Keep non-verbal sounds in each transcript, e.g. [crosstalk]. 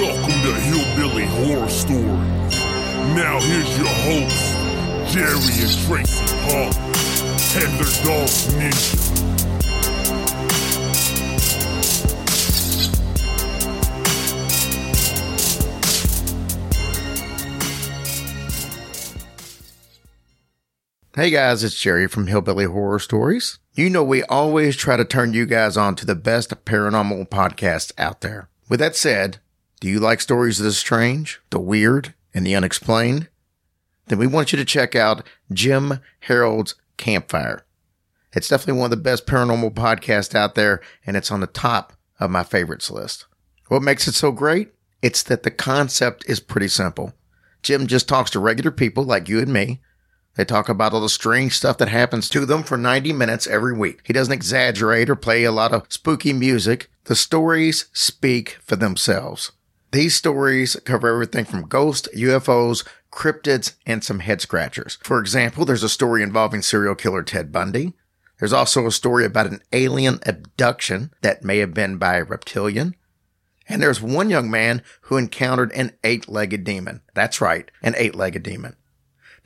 Welcome to Hillbilly Horror Stories. Now here's your hosts, Jerry and Tracy Hall, and their dog Ninja. Hey guys, it's Jerry from Hillbilly Horror Stories. You know, we always try to turn you guys on to the best paranormal podcast out there. With that said, do you like stories of the strange, the weird, and the unexplained? Then we want you to check out Jim Harold's Campfire. It's definitely one of the best paranormal podcasts out there, and it's on the top of my favorites list. What makes it so great? It's that the concept is pretty simple. Jim just talks to regular people like you and me they talk about all the strange stuff that happens to them for 90 minutes every week. He doesn't exaggerate or play a lot of spooky music. The stories speak for themselves. These stories cover everything from ghosts, UFOs, cryptids, and some head scratchers. For example, there's a story involving serial killer Ted Bundy. There's also a story about an alien abduction that may have been by a reptilian. And there's one young man who encountered an eight-legged demon. That's right, an eight-legged demon.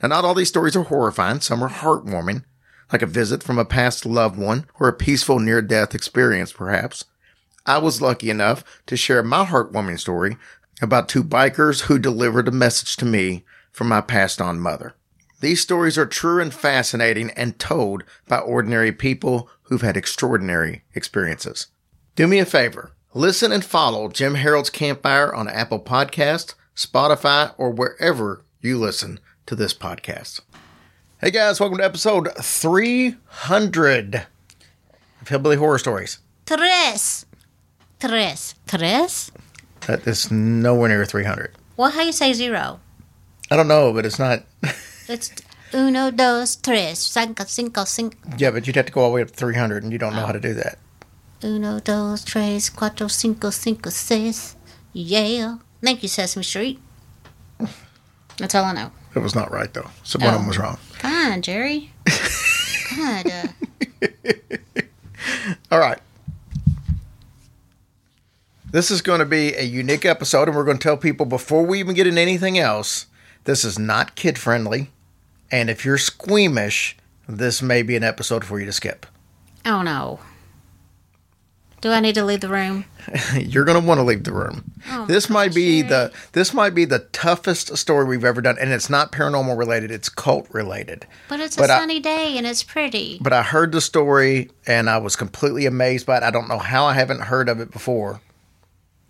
Now, not all these stories are horrifying. Some are heartwarming, like a visit from a past loved one or a peaceful near death experience, perhaps. I was lucky enough to share my heartwarming story about two bikers who delivered a message to me from my passed on mother. These stories are true and fascinating and told by ordinary people who've had extraordinary experiences. Do me a favor. Listen and follow Jim Harold's Campfire on Apple Podcasts, Spotify, or wherever you listen to this podcast. Hey guys, welcome to episode 300 of Hillbilly Horror Stories. Tres. Tres. Tres? That is nowhere near 300. Well, how you say zero? I don't know, but it's not. [laughs] It's uno, dos, tres, cinco, cinco, cinco. yeah, but you'd have to go all the way up to 300, and you don't know how to do that. Uno, dos, tres, cuatro, cinco, cinco, seis. Yeah. Thank you, Sesame Street. That's all I know. It was not right, though. So one of them was wrong. Fine, Jerry. [laughs] God. Uh, [laughs] All right. This is going to be a unique episode, and we're going to tell people before we even get into anything else this is not kid friendly. And if you're squeamish, this may be an episode for you to skip. oh, no. Do I need to leave the room? [laughs] You're going to want to leave the room. Oh, this might be the this might be the toughest story we've ever done, and it's not paranormal related; it's cult related. But it's But a I- sunny day and it's pretty. But I heard the story, and I was completely amazed by it. I don't know how I haven't heard of it before.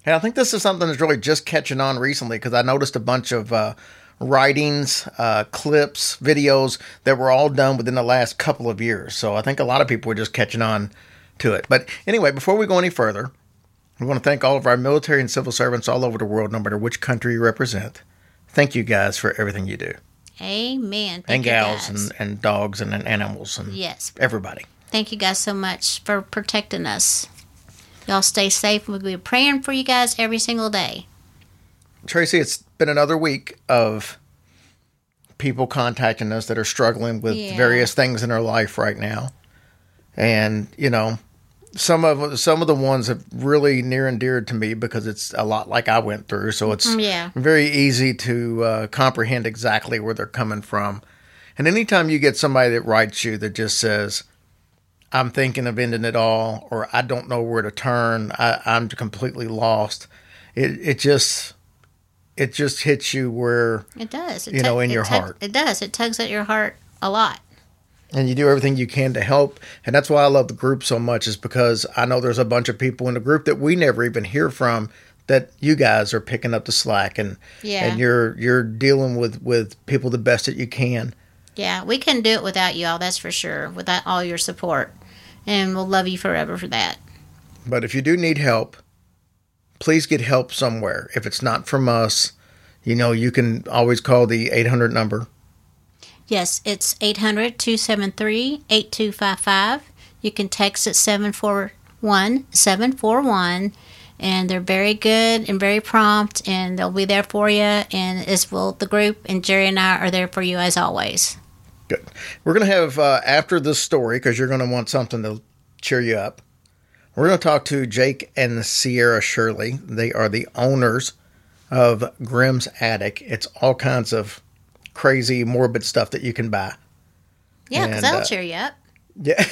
And I think this is something that's really just catching on recently because I noticed a bunch of uh, writings, uh, clips, videos that were all done within the last couple of years. So I think a lot of people are just catching on to it. But anyway, before we go any further, we want to thank all of our military and civil servants all over the world, no matter which country you represent. Thank you guys for everything you do. Amen. Thank and you gals guys. and, and dogs and, and animals and Yes. everybody. Thank you guys so much for protecting us. Y'all stay safe. We'll be praying for you guys every single day. Tracy, it's been another week of people contacting us that are struggling with Yeah. various things in their life right now. And, you know, some of some of the ones have really near and dear to me because it's a lot like I went through, so it's Mm, yeah. very easy to uh, comprehend exactly where they're coming from. And anytime you get somebody that writes you that just says, "I'm thinking of ending it all," or "I don't know where to turn," I, I'm completely lost. It it just it just hits you where It does. It You know, in your tug- heart. It does. It tugs at your heart a lot. and you do everything you can to help. And that's why I love the group so much, is because I know there's a bunch of people in the group that we never even hear from that you guys are picking up the slack and Yeah. and you're you're dealing with with people the best that you can. Yeah, we couldn't do it without y'all, that's for sure, without all your support. And we'll love you forever for that. But if you do need help, please get help somewhere. If it's not from us, you know, you can always call the 800 number. Yes, it's 800 273 8255. You can text at 741 741. And they're very good and very prompt, and they'll be there for you. And as will the group, and Jerry and I are there for you as always. Good. We're going to have, uh, after this story, because you're going to want something to cheer you up, we're going to talk to Jake and Sierra Shirley. They are the owners of Grimm's Attic. It's all kinds of crazy, morbid stuff that you can buy. Yeah, because that'll uh, cheer you up. Yeah.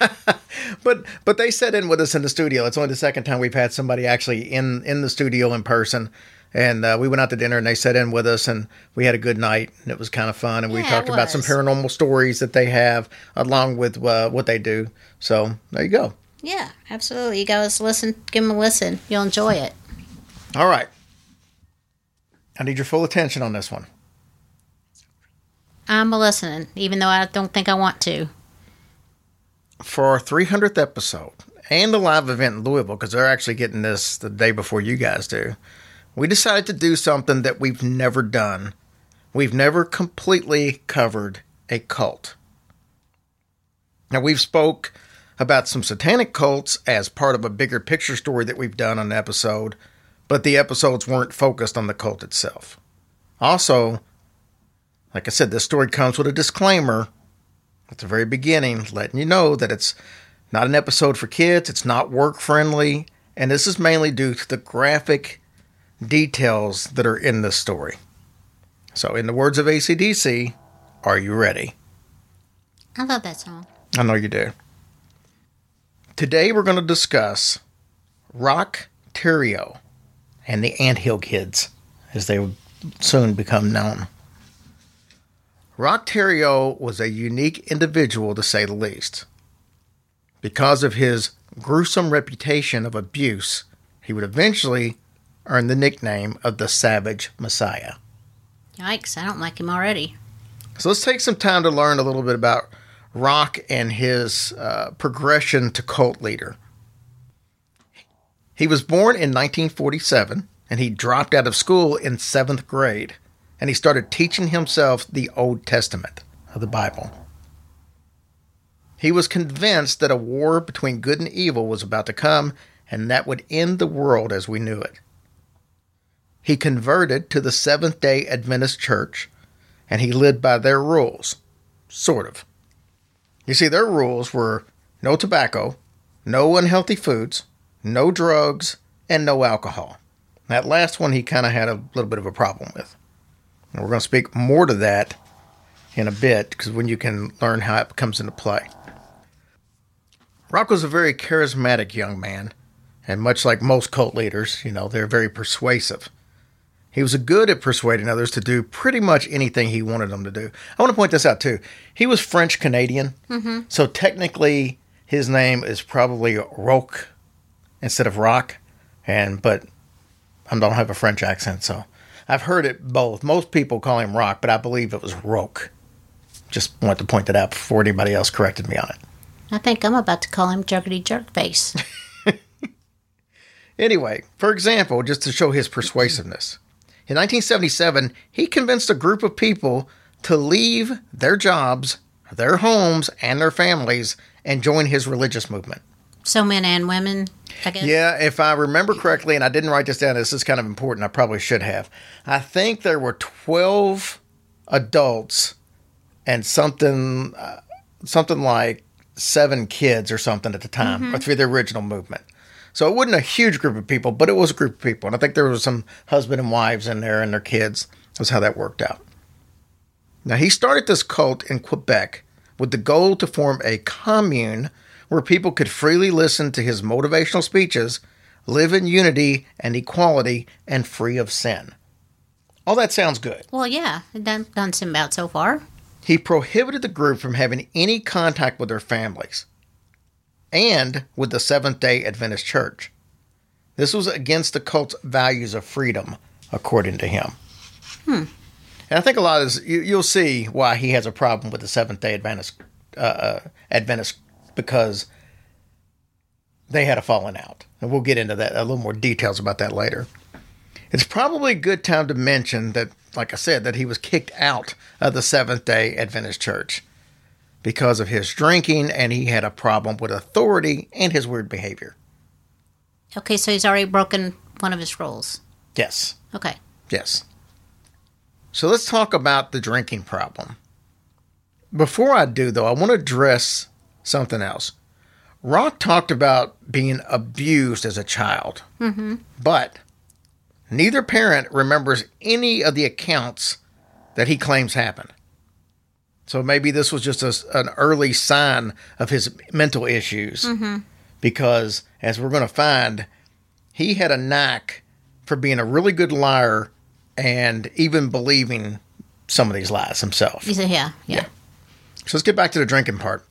[laughs] but but they sat in with us in the studio. It's only the second time we've had somebody actually in in the studio in person. And uh, we went out to dinner and they sat in with us and we had a good night and it was kind of fun. And we talked about some paranormal stories that they have along with uh, what they do. So there you go. Yeah, absolutely. You guys listen, give them a listen. You'll enjoy it. All right. I need your full attention on this one. I'm a listening, even though I don't think I want to. For our 300th episode and the live event in Louisville, because they're actually getting this the day before you guys do, we decided to do something that we've never done. We've never completely covered a cult. Now, we've spoke about some satanic cults as part of a bigger picture story that we've done on an episode, but the episodes weren't focused on the cult itself. Also, like I said, this story comes with a disclaimer at the very beginning, letting you know that it's not an episode for kids, it's not work friendly, and this is mainly due to the graphic details that are in this story. So, in the words of ACDC, are you ready? I love that song. I know you do. Today we're going to discuss Rock Thériault and the Anthill Kids, as they would soon become known. Rock Thériault was a unique individual to say the least. Because of his gruesome reputation of abuse, he would eventually earn the nickname of the Savage Messiah. Yikes, I don't like him already. So let's take some time to learn a little bit about Rock and his uh, progression to cult leader. He was born in 1947 and he dropped out of school in seventh grade and he started teaching himself the Old Testament of the Bible. He was convinced that a war between good and evil was about to come and that would end the world as we knew it. He converted to the Seventh day Adventist Church and he lived by their rules. Sort of. You see, their rules were no tobacco, no unhealthy foods, no drugs, and no alcohol. That last one he kind of had a little bit of a problem with. And we're going to speak more to that in a bit because when you can learn how it comes into play. Rock was a very charismatic young man, and much like most cult leaders, you know, they're very persuasive. He was good at persuading others to do pretty much anything he wanted them to do. I want to point this out too. He was French Canadian, mm-hmm. so technically his name is probably Roque instead of Rock, and but I don't have a French accent, so I've heard it both. Most people call him Rock, but I believe it was Roque. Just wanted to point that out before anybody else corrected me on it. I think I'm about to call him Jerkety Jerkface. [laughs] Anyway, for example, just to show his persuasiveness, in 1977, he convinced a group of people to leave their jobs, their homes, and their families and join his religious movement. so men and women, I guess. Yeah, if I remember correctly, and I didn't write this down, this is kind of important. I probably should have. I think there were 12 adults and something, uh, something like seven kids or something at the time, or through the original movement. So it wasn't a huge group of people, but it was a group of people. And I think there was some husband and wives in there and their kids. That's how that worked out. Now, he started this cult in Quebec with the goal to form a commune where people could freely listen to his motivational speeches, live in unity and equality, and free of sin. All that sounds good. Well, yeah, it done, done seem about so far. He prohibited the group from having any contact with their families and with the Seventh day Adventist Church. This was against the cult's values of freedom, according to him. And I think a lot of this, you, you'll see why he has a problem with the Seventh day Adventist, uh, uh, Adventist because they had a falling out. And we'll get into that, a little more details about that later. It's probably a good time to mention that, like I said, that he was kicked out of the Seventh day Adventist Church because of his drinking and he had a problem with authority and his weird behavior. Okay, so he's already broken one of his rules. Yes, Okay. yes. So let's talk about the drinking problem. Before I do, though, I want to address something else. Rock talked about being abused as a child, mm-hmm. but neither parent remembers any of the accounts that he claims happened. So maybe this was just a, an early sign of his mental issues, mm-hmm. because as we're going to find, he had a knack for being a really good liar and even believing some of these lies himself. Said, yeah, yeah. So let's get back to the drinking part.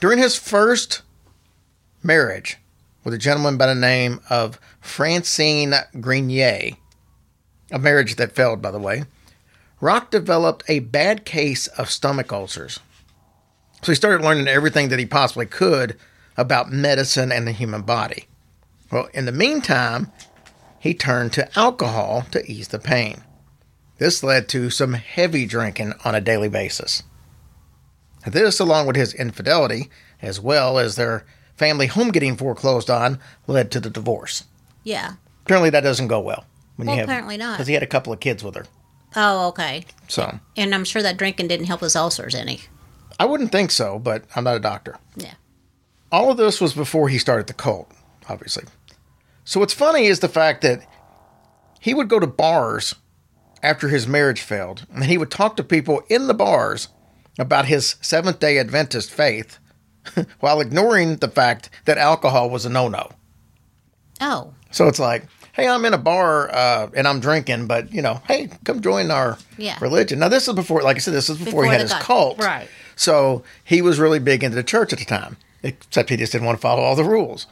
During his first marriage with a gentleman by the name of Francine Grenier, a marriage that failed, by the way, Rock developed a bad case of stomach ulcers. So he started learning everything that he possibly could about medicine and the human body. Well, in the meantime, he turned to alcohol to ease the pain. This led to some heavy drinking on a daily basis. This, along with his infidelity, as well as their family home getting foreclosed on, led to the divorce. Yeah. Apparently, that doesn't go well. When Well, apparently not. Because he had a couple of kids with her. Oh, okay. So And I'm sure that drinking didn't help his ulcers any. I wouldn't think so, but I'm not a doctor. Yeah. All of this was before he started the cult, obviously. So what's funny is the fact that he would go to bars after his marriage failed, and he would talk to people in the bars about his Seventh day Adventist faith [laughs] while ignoring the fact that alcohol was a no no. Oh, So it's like, hey, I'm in a bar uh, and I'm drinking, but you know, hey, come join our Yeah. religion. Now, this is before, like I said, this is before, he had his God- cult. right. So he was really big into the church at the time, except he just didn't want to follow all the rules.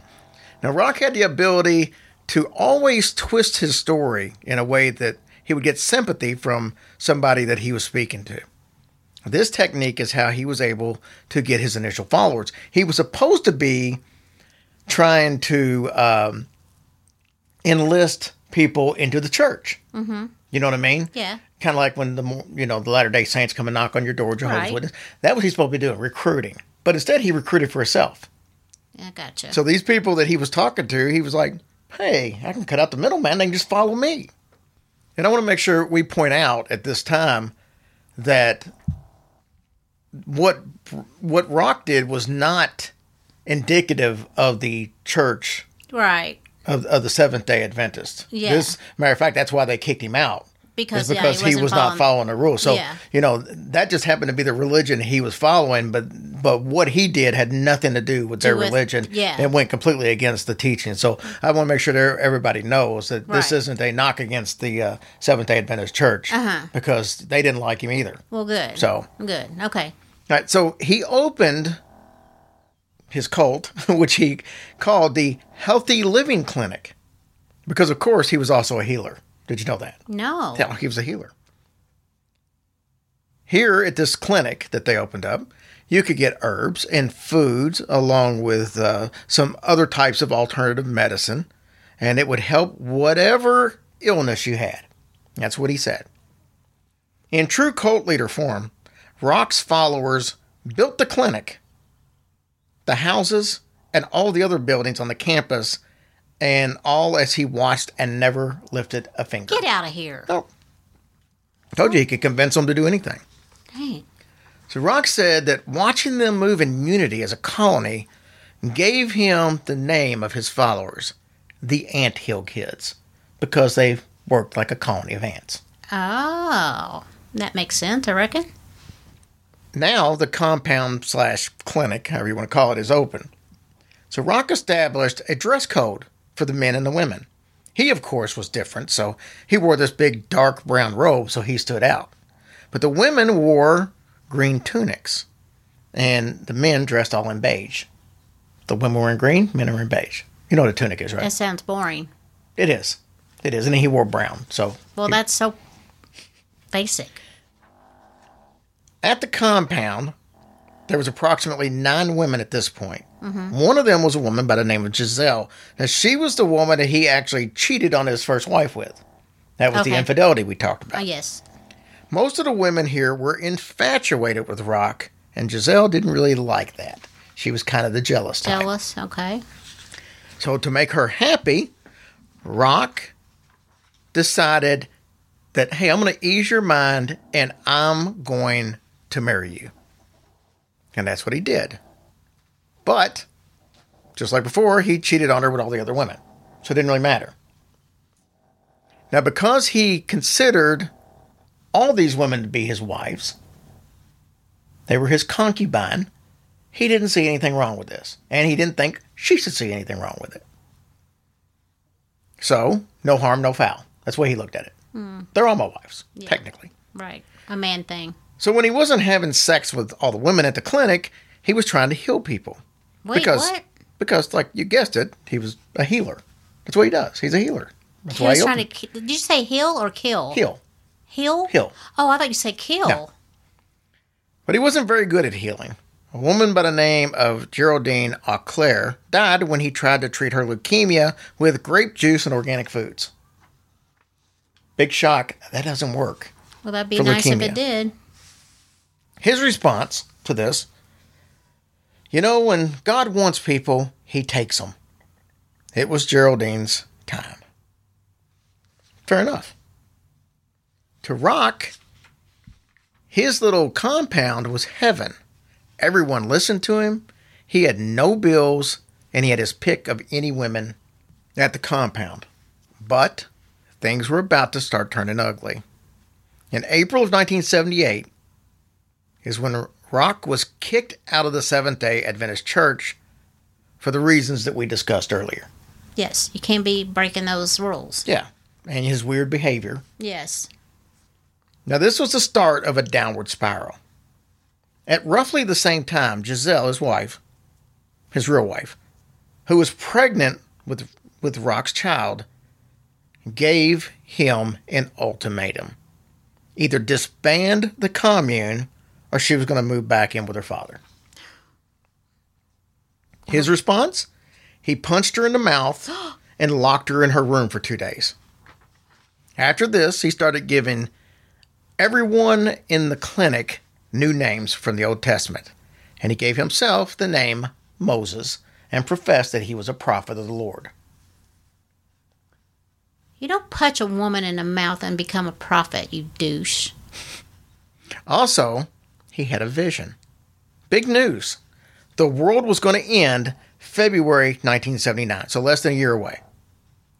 Now, Rock had the ability to always twist his story in a way that he would get sympathy from somebody that he was speaking to. This technique is how he was able to get his initial followers. He was supposed to be trying to um, enlist people into the church. Mm-hmm. You know what I mean? Yeah. Kind of like when the you know the Latter Day Saints come and knock on your door, Jehovah's Right. Witness. That was he's supposed to be doing, recruiting. But instead, he recruited for himself. I gotcha. So these people that he was talking to, he was like, "Hey, I can cut out the middleman. They can just follow me." And I want to make sure we point out at this time that what what Rock did was not indicative of the church right. Of, of the Seventh Day Adventist. Yeah. This matter of fact, that's why they kicked him out. Because, Is yeah, he he, wasn't not following- following the rules. So Yeah. you know that just happened to be the religion he was following, but but what he did had nothing to do with their with- religion. yeah. and went completely against the teaching. So I want to make sure that everybody knows that this isn't a knock against the uh, Seventh Day Adventist Church Uh-huh. because they didn't like him either. Well, good. So Good. Okay. all right, so he opened his cult, [laughs] which he called the Healthy Living Clinic, because of course he was also a healer. Did you know that? No. Yeah, he was a healer. Here at this clinic that they opened up, you could get herbs and foods along with uh, some other types of alternative medicine, and it would help whatever illness you had. That's what he said. In true cult leader form, Rock's followers built the clinic, the houses, and all the other buildings on the campus, and all as he watched and never lifted a finger. Get out of here. No. Told you he could convince them to do anything. Dang. So Rock said that watching them move in unity as a colony gave him the name of his followers, the Ant Hill Kids, because they worked like a colony of ants. Oh, that makes sense, I reckon. Now the compound slash clinic, however you want to call it, is open. So Rock established a dress code for the men and the women. He, of course, was different, so he wore this big dark brown robe, so he stood out. But the women wore green tunics, and the men dressed all in beige. The women were in green, men are in beige. You know what a tunic is, right? That sounds boring. It is. It is. And he wore brown. So Well, that's so basic. At the compound, there was approximately nine women at this point. point, One of them was a woman by the name of Giselle. Now, she was the woman that he actually cheated on his first wife with. That was the infidelity we talked Oh, about. yes. Most of the women here were infatuated with Rock, and Giselle didn't really like that. She was kind of the jealous type. Jealous. Okay. So, to make her happy, Rock decided that, hey, I'm going to ease your mind and I'm going to marry you. And that's what he did. But, just like before, he cheated on her with all the other women. So, it didn't really matter. Now, because he considered all these women to be his wives, they were his concubine, he didn't see anything wrong with this. And he didn't think she should see anything wrong with it. So, no harm, no foul. That's the way he looked at it. Hmm. They're all my wives, technically. Right. A man thing. So, when he wasn't having sex with all the women at the clinic, he was trying to heal people. Wait, because, what? Because, like you guessed it, he was a healer. That's what he does. He's a healer. That's He why was he trying to. opened- ki- Did you say heal or kill? heal. Heal. Heal. Oh, I thought you said kill. No. But he wasn't very good at healing. A woman by the name of Geraldine Auclair died when he tried to treat her leukemia with grape juice and organic foods. Big shock. That doesn't work. Well, that'd be nice if it did. His response to this you know, when God wants people, he takes them. It was Geraldine's time. Fair enough. To Rock, his little compound was heaven. Everyone listened to him. He had no bills, and he had his pick of any women at the compound. But things were about to start turning ugly. In April of 1978 is when Rock was kicked out of the Seventh day Adventist Church for the reasons that we discussed earlier. Yes, you can't be breaking those rules. Yeah. And his weird behavior. Yes. Now, this was the start of a downward spiral. At roughly the same time, Giselle, his wife, his real wife, who was pregnant with, with Rock's child, gave him an ultimatum either disband the commune or she was going to move back in with her father. His response? He punched her in the mouth [gasps] and locked her in her room for two days. After this, he started giving everyone in the clinic new names from the Old Testament, and he gave himself the name Moses and professed that he was a prophet of the Lord. You don't punch a woman in the mouth and become a prophet, you douche. Also, he had a vision. Big news. The world was going to end February 1979, so less than a year away.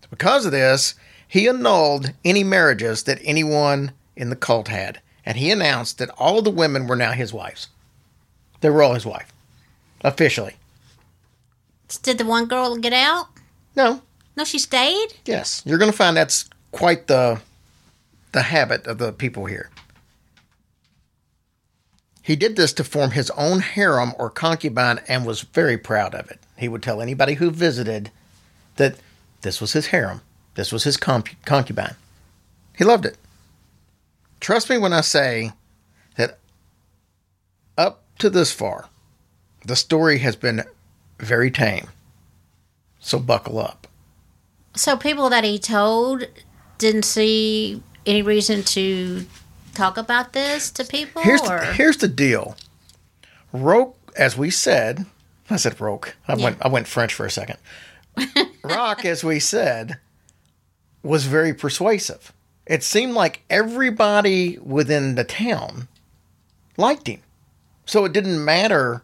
Because of this, he annulled any marriages that anyone in the cult had, and he announced that all the women were now his wives. They were all his wife, officially. Did the one girl get out? No, No, she stayed? Yes, you're going to find that's quite the the habit of the people here. He did this to form his own harem or concubine and was very proud of it. He would tell anybody who visited that this was his harem, this was his conc- concubine. He loved it. Trust me when I say that up to this far, the story has been very tame. So buckle up. So people that he told didn't see any reason to talk about this to people? Here's the, here's the deal. Roque, as we said, I said Roque. I went I went French for a second. [laughs] Rock, as we said, was very persuasive. It seemed like everybody within the town liked him. So it didn't matter.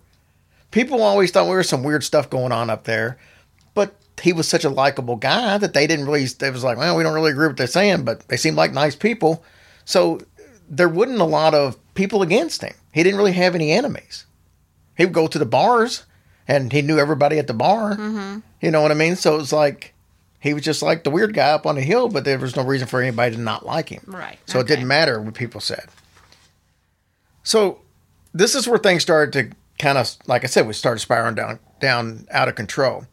People always thought there was some weird stuff going on up there, but he was such a likable guy that they didn't really. They was like, well, we don't really agree with what they're saying, but they seemed like nice people. So there wasn't a lot of people against him. He didn't really have any enemies. He would go to the bars, and he knew everybody at the bar. Mm-hmm. You know what I mean? So it was like he was just like the weird guy up on the hill, but there was no reason for anybody to not like him. Right, So it didn't matter what people said. So this is where things started to kind of, like I said, we started spiraling down, down out of control.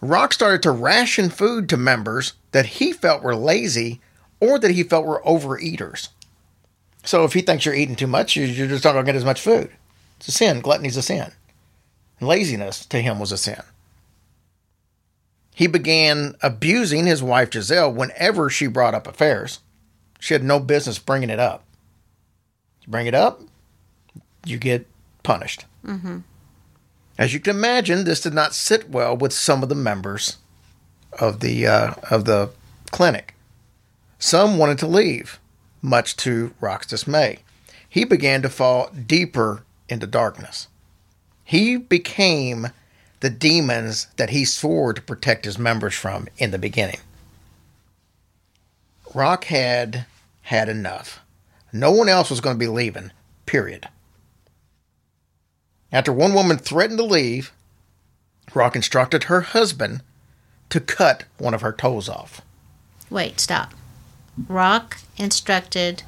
Rock started to ration food to members that he felt were lazy or that he felt were overeaters. So if he thinks you're eating too much, you- you're just not going to get as much food. It's a sin. Gluttony's a sin. Laziness to him was a sin. He began abusing his wife Giselle whenever she brought up affairs. She had no business bringing it up. You bring it up, you get punished. Mm-hmm. As you can imagine, this did not sit well with some of the members of the uh, of the clinic. Some wanted to leave, much to Rock's dismay. He began to fall deeper into darkness. He became the demons that he swore to protect his members from in the beginning. Rock had had enough. No one else was going to be leaving, period. After one woman threatened to leave, Rock instructed her husband to cut one of her toes off. Wait, stop. Rock instructed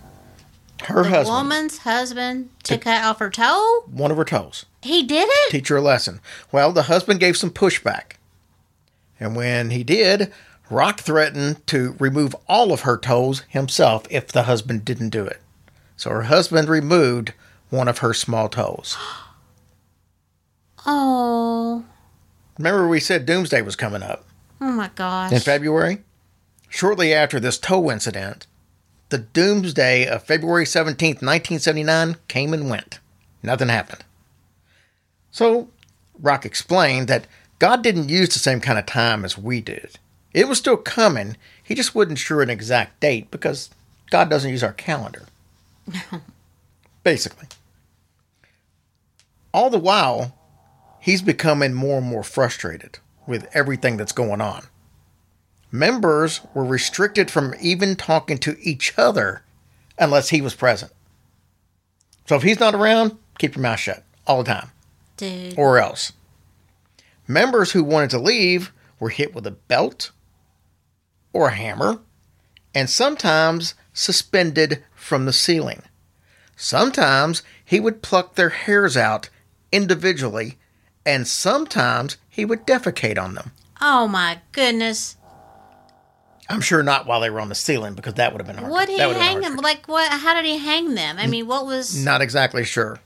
Her the husband, woman's husband to cut off her toe. one of her toes. He did it. teach her a lesson. Well, the husband gave some pushback. And when he did, Rock threatened to remove all of her toes himself if the husband didn't do it. So her husband removed one of her small toes. Oh, Remember, we said Doomsday was coming up oh my gosh. in February? Shortly after this toe incident, the Doomsday of February 17th, 1979 came and went. Nothing happened. So, Rock explained that God didn't use the same kind of time as we did. It was still coming, he just wasn't sure an exact date because God doesn't use our calendar. [laughs] Basically. All the while, he's becoming more and more frustrated with everything that's going on. Members were restricted from even talking to each other unless he was present. So if he's not around, keep your mouth shut all the time, Dude. or else. Members who wanted to leave were hit with a belt or a hammer, and sometimes suspended from the ceiling. Sometimes he would pluck their hairs out individually, and sometimes he would defecate on them. Oh my goodness. I'm sure not while they were on the ceiling because that would have been hard. What did he hang them? Like what? How did he hang them? I mean, what was? Not exactly sure.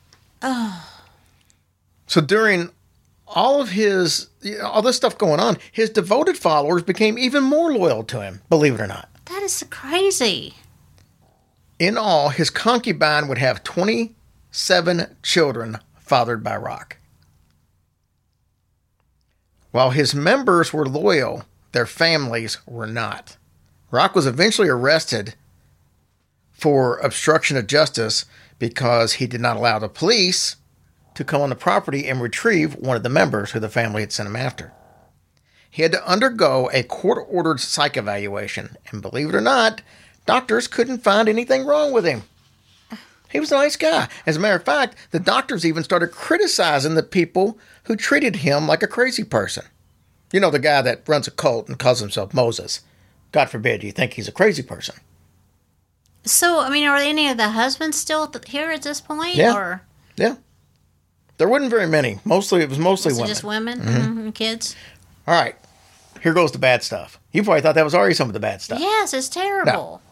Oh. So during all of his all this stuff going on, his devoted followers became even more loyal to him. Believe it or not. That is crazy. In all, his concubine would have 27 children fathered by Rock. While his members were loyal, their families were not. Rock was eventually arrested for obstruction of justice because he did not allow the police to come on the property and retrieve one of the members who the family had sent him after. He had to undergo a court ordered psych evaluation, and believe it or not, doctors couldn't find anything wrong with him. He was a nice guy. As a matter of fact, the doctors even started criticizing the people who treated him like a crazy person. You know, the guy that runs a cult and calls himself Moses. God forbid you think he's a crazy person. So, I mean, are any of the husbands still here at this point? Yeah. Or Yeah. There wasn't very many. Mostly, it was mostly women. just women Mm-hmm. and kids? All right. Here goes the bad stuff. You probably thought that was already some of the bad stuff. Yes, it's terrible.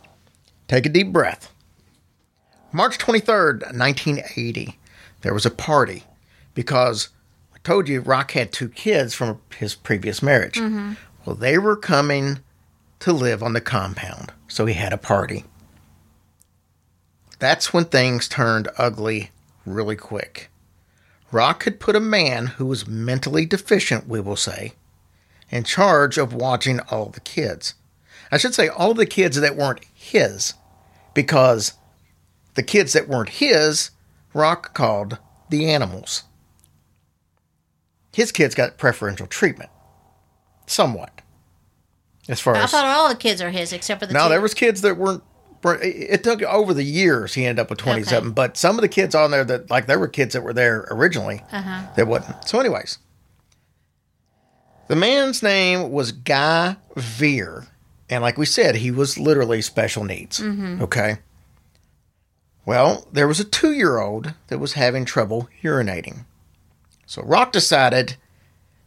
Take a deep breath. March 23rd, 1980, there was a party because told you Rock had two kids from his previous marriage. Well, they were coming to live on the compound, so he had a party. That's when things turned ugly really quick. Rock had put a man who was mentally deficient, we will say, in charge of watching all the kids. I should say all the kids that weren't his, because the kids that weren't his, Rock called the animals. His kids got preferential treatment, somewhat. As far I as I thought all the kids are his except for the no, two. there was kids that weren't. It took over the years. He ended up with twenty seven, Okay. but some of the kids on there that like there were kids that were there originally Uh-huh. that wasn't. So, anyways, the man's name was Guy Veer, and like we said, he was literally special needs. Okay. Well, there was a two year old that was having trouble urinating. So Rock decided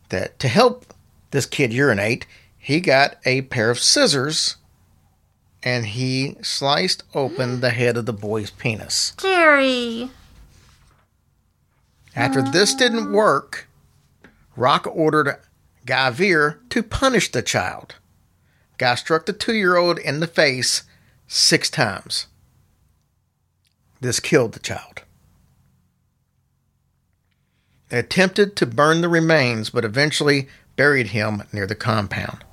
that to help this kid urinate, he got a pair of scissors and he sliced open the head of the boy's penis. Jerry. After this didn't work, Rock ordered Guy Veer to punish the child. Guy struck the two year old in the face six times. This killed the child. They attempted to burn the remains, but eventually buried him near the compound.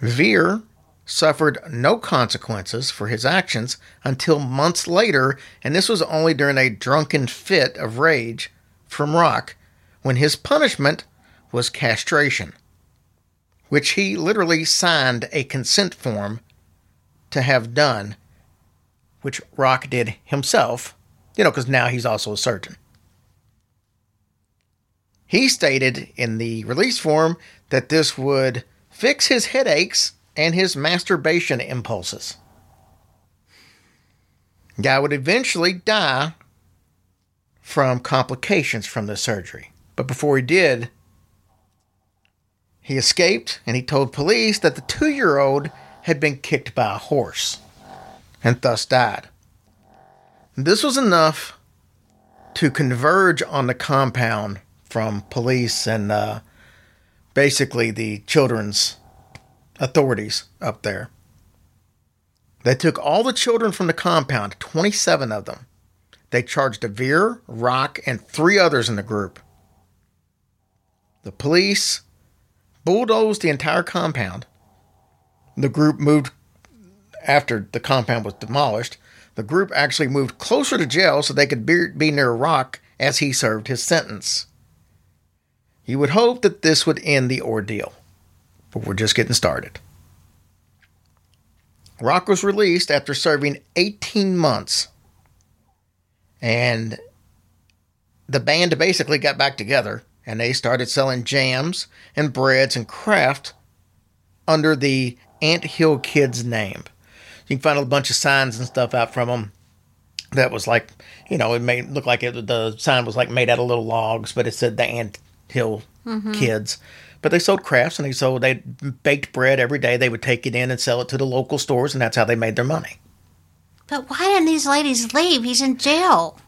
Veer suffered no consequences for his actions until months later, and this was only during a drunken fit of rage from Rock when his punishment was castration, which he literally signed a consent form to have done, which Rock did himself, you know, because now he's also a surgeon. He stated in the release form that this would fix his headaches and his masturbation impulses. Guy would eventually die from complications from the surgery. But before he did, he escaped and he told police that the two year old had been kicked by a horse and thus died. This was enough to converge on the compound from police and uh, basically the children's authorities up there. They took all the children from the compound, 27 of them. They charged Veer, Rock, and three others in the group. The police bulldozed the entire compound. The group moved after the compound was demolished. The group actually moved closer to jail so they could be, be near Rock as he served his sentence. You would hope that this would end the ordeal but we're just getting started. Rock was released after serving 18 months, and the band basically got back together and they started selling jams and breads and craft under the Ant Hill Kids name. You can find a bunch of signs and stuff out from them that was like, you know, it made look like it, the sign was like made out of little logs, but it said the Ant Hill mm-hmm. Kids. But they sold crafts and they sold they baked bread every day. They would take it in and sell it to the local stores, and that's how they made their money. But why didn't these ladies leave? He's in jail.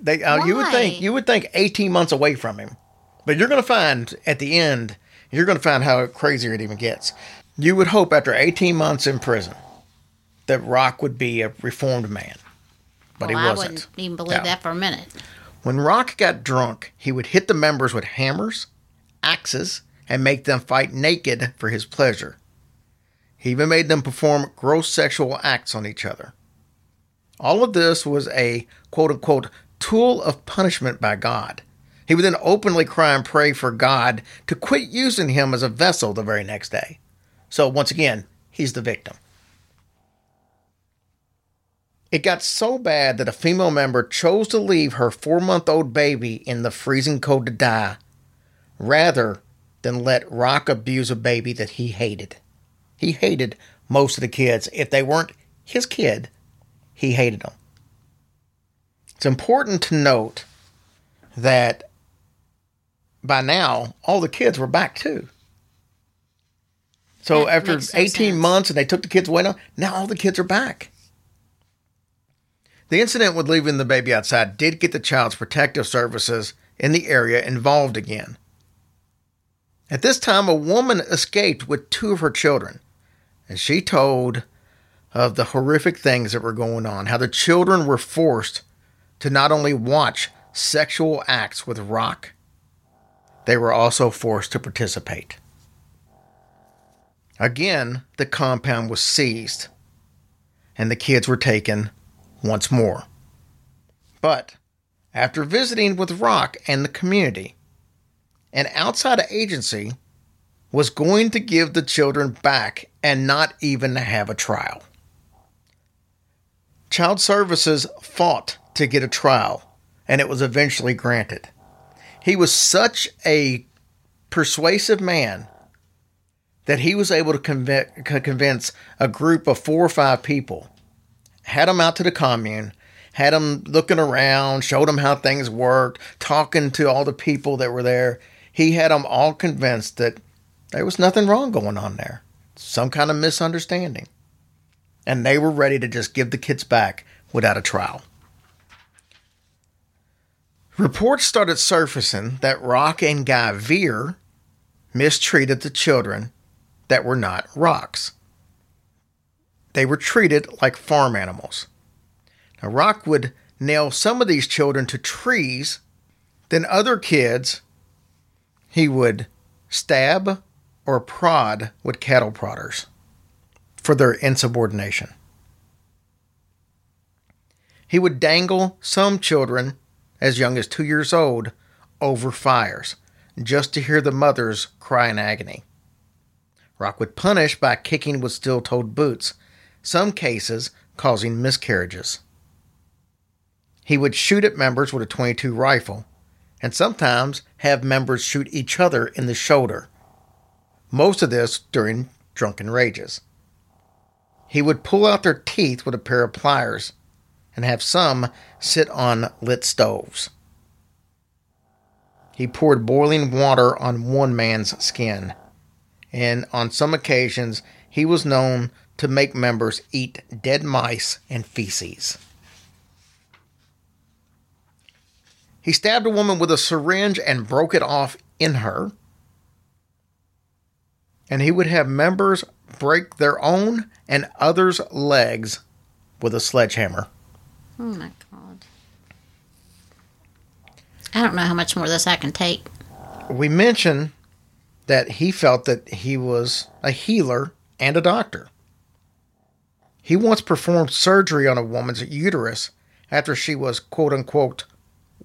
They uh, you would think you would think eighteen months away from him, but you're going to find at the end you're going to find how crazier it even gets. You would hope after eighteen months in prison that Rock would be a reformed man, but well, he wasn't. I wouldn't even believe no. that for a minute. When Rock got drunk, he would hit the members with hammers, axes, and make them fight naked for his pleasure. He even made them perform gross sexual acts on each other. All of this was a quote unquote tool of punishment by God. He would then openly cry and pray for God to quit using him as a vessel the very next day. So, once again, he's the victim. It got so bad that a female member chose to leave her four month old baby in the freezing cold to die rather than let Rock abuse a baby that he hated. He hated most of the kids. If they weren't his kid, he hated them. It's important to note that by now, all the kids were back too. So that after 18 sense. months and they took the kids away, now, now all the kids are back. The incident with leaving the baby outside did get the child's protective services in the area involved again. At this time, a woman escaped with two of her children, and she told of the horrific things that were going on, how the children were forced to not only watch sexual acts with Rock, they were also forced to participate. Again, the compound was seized, and the kids were taken once more. But after visiting with Rock and the community, an outside agency was going to give the children back and not even have a trial. Child Services fought to get a trial, and it was eventually granted. He was such a persuasive man that he was able to convince a group of four or five people, had them out to the commune, had them looking around, showed them how things worked, talking to all the people that were there, he had them all convinced that there was nothing wrong going on there, some kind of misunderstanding. And they were ready to just give the kids back without a trial. Reports started surfacing that Rock and Guy Veer mistreated the children that were not Rock's. They were treated like farm animals. Now, Rock would nail some of these children to trees, then other kids he would stab or prod with cattle prodders for their insubordination. He would dangle some children as young as two years old over fires just to hear the mothers cry in agony. Rock would punish by kicking with steel toed boots, some cases causing miscarriages. He would shoot at members with a 22 rifle, and sometimes have members shoot each other in the shoulder. Most of this during drunken rages. He would pull out their teeth with a pair of pliers and have some sit on lit stoves. He poured boiling water on one man's skin, and on some occasions he was known to make members eat dead mice and feces. He stabbed a woman with a syringe and broke it off in her. And he would have members break their own and others' legs with a sledgehammer. Oh my god. I don't know how much more this I can take. We mentioned that he felt that he was a healer and a doctor. He once performed surgery on a woman's uterus after she was quote unquote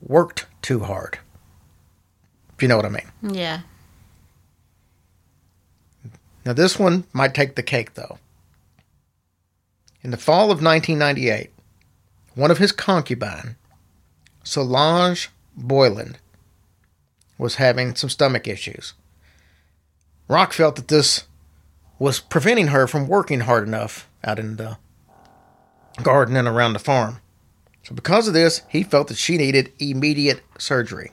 worked too hard. If you know what I mean. Yeah. Now, this one might take the cake, though. In the fall of 1998, one of his concubine, Solange Boyland, was having some stomach issues. Rock felt that this was preventing her from working hard enough out in the garden and around the farm. So, because of this, he felt that she needed immediate surgery.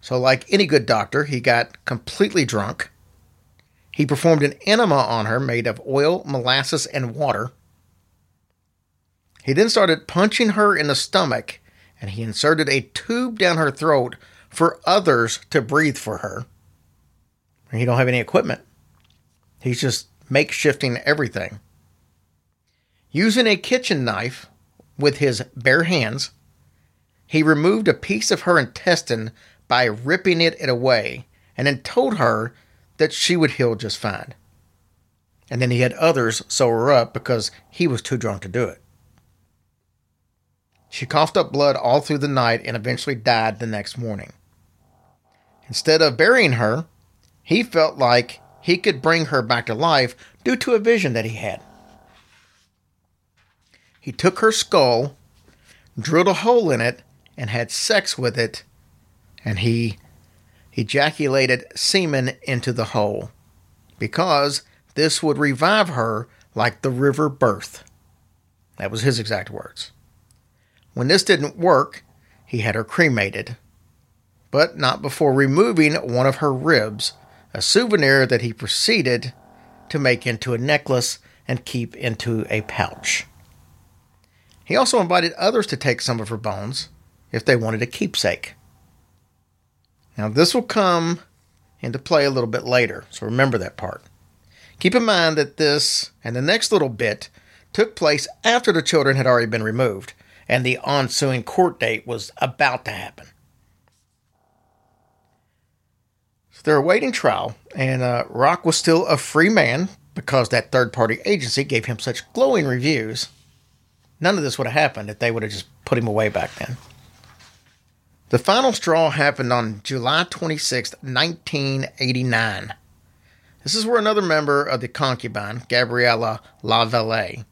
So, like any good doctor, he got completely drunk. He performed an enema on her made of oil, molasses, and water. He then started punching her in the stomach and he inserted a tube down her throat for others to breathe for her. And he don't have any equipment. He's just makeshifting everything. Using a kitchen knife with his bare hands, he removed a piece of her intestine by ripping it away and then told her that she would heal just fine. And then he had others sew her up because he was too drunk to do it. She coughed up blood all through the night and eventually died the next morning. Instead of burying her, he felt like he could bring her back to life due to a vision that he had. He took her skull, drilled a hole in it, and had sex with it, and he ejaculated semen into the hole because this would revive her like the river birth. That was his exact words. When this didn't work, he had her cremated, but not before removing one of her ribs, a souvenir that he proceeded to make into a necklace and keep into a pouch. He also invited others to take some of her bones if they wanted a keepsake. Now, this will come into play a little bit later, so remember that part. Keep in mind that this and the next little bit took place after the children had already been removed, and the ensuing court date was about to happen. So they're awaiting trial, and uh, Rock was still a free man because that third party agency gave him such glowing reviews. None of this would have happened if they would have just put him away back then. The final straw happened on July 26, 1989. This is where another member of the concubine, Gabriella Lavallée,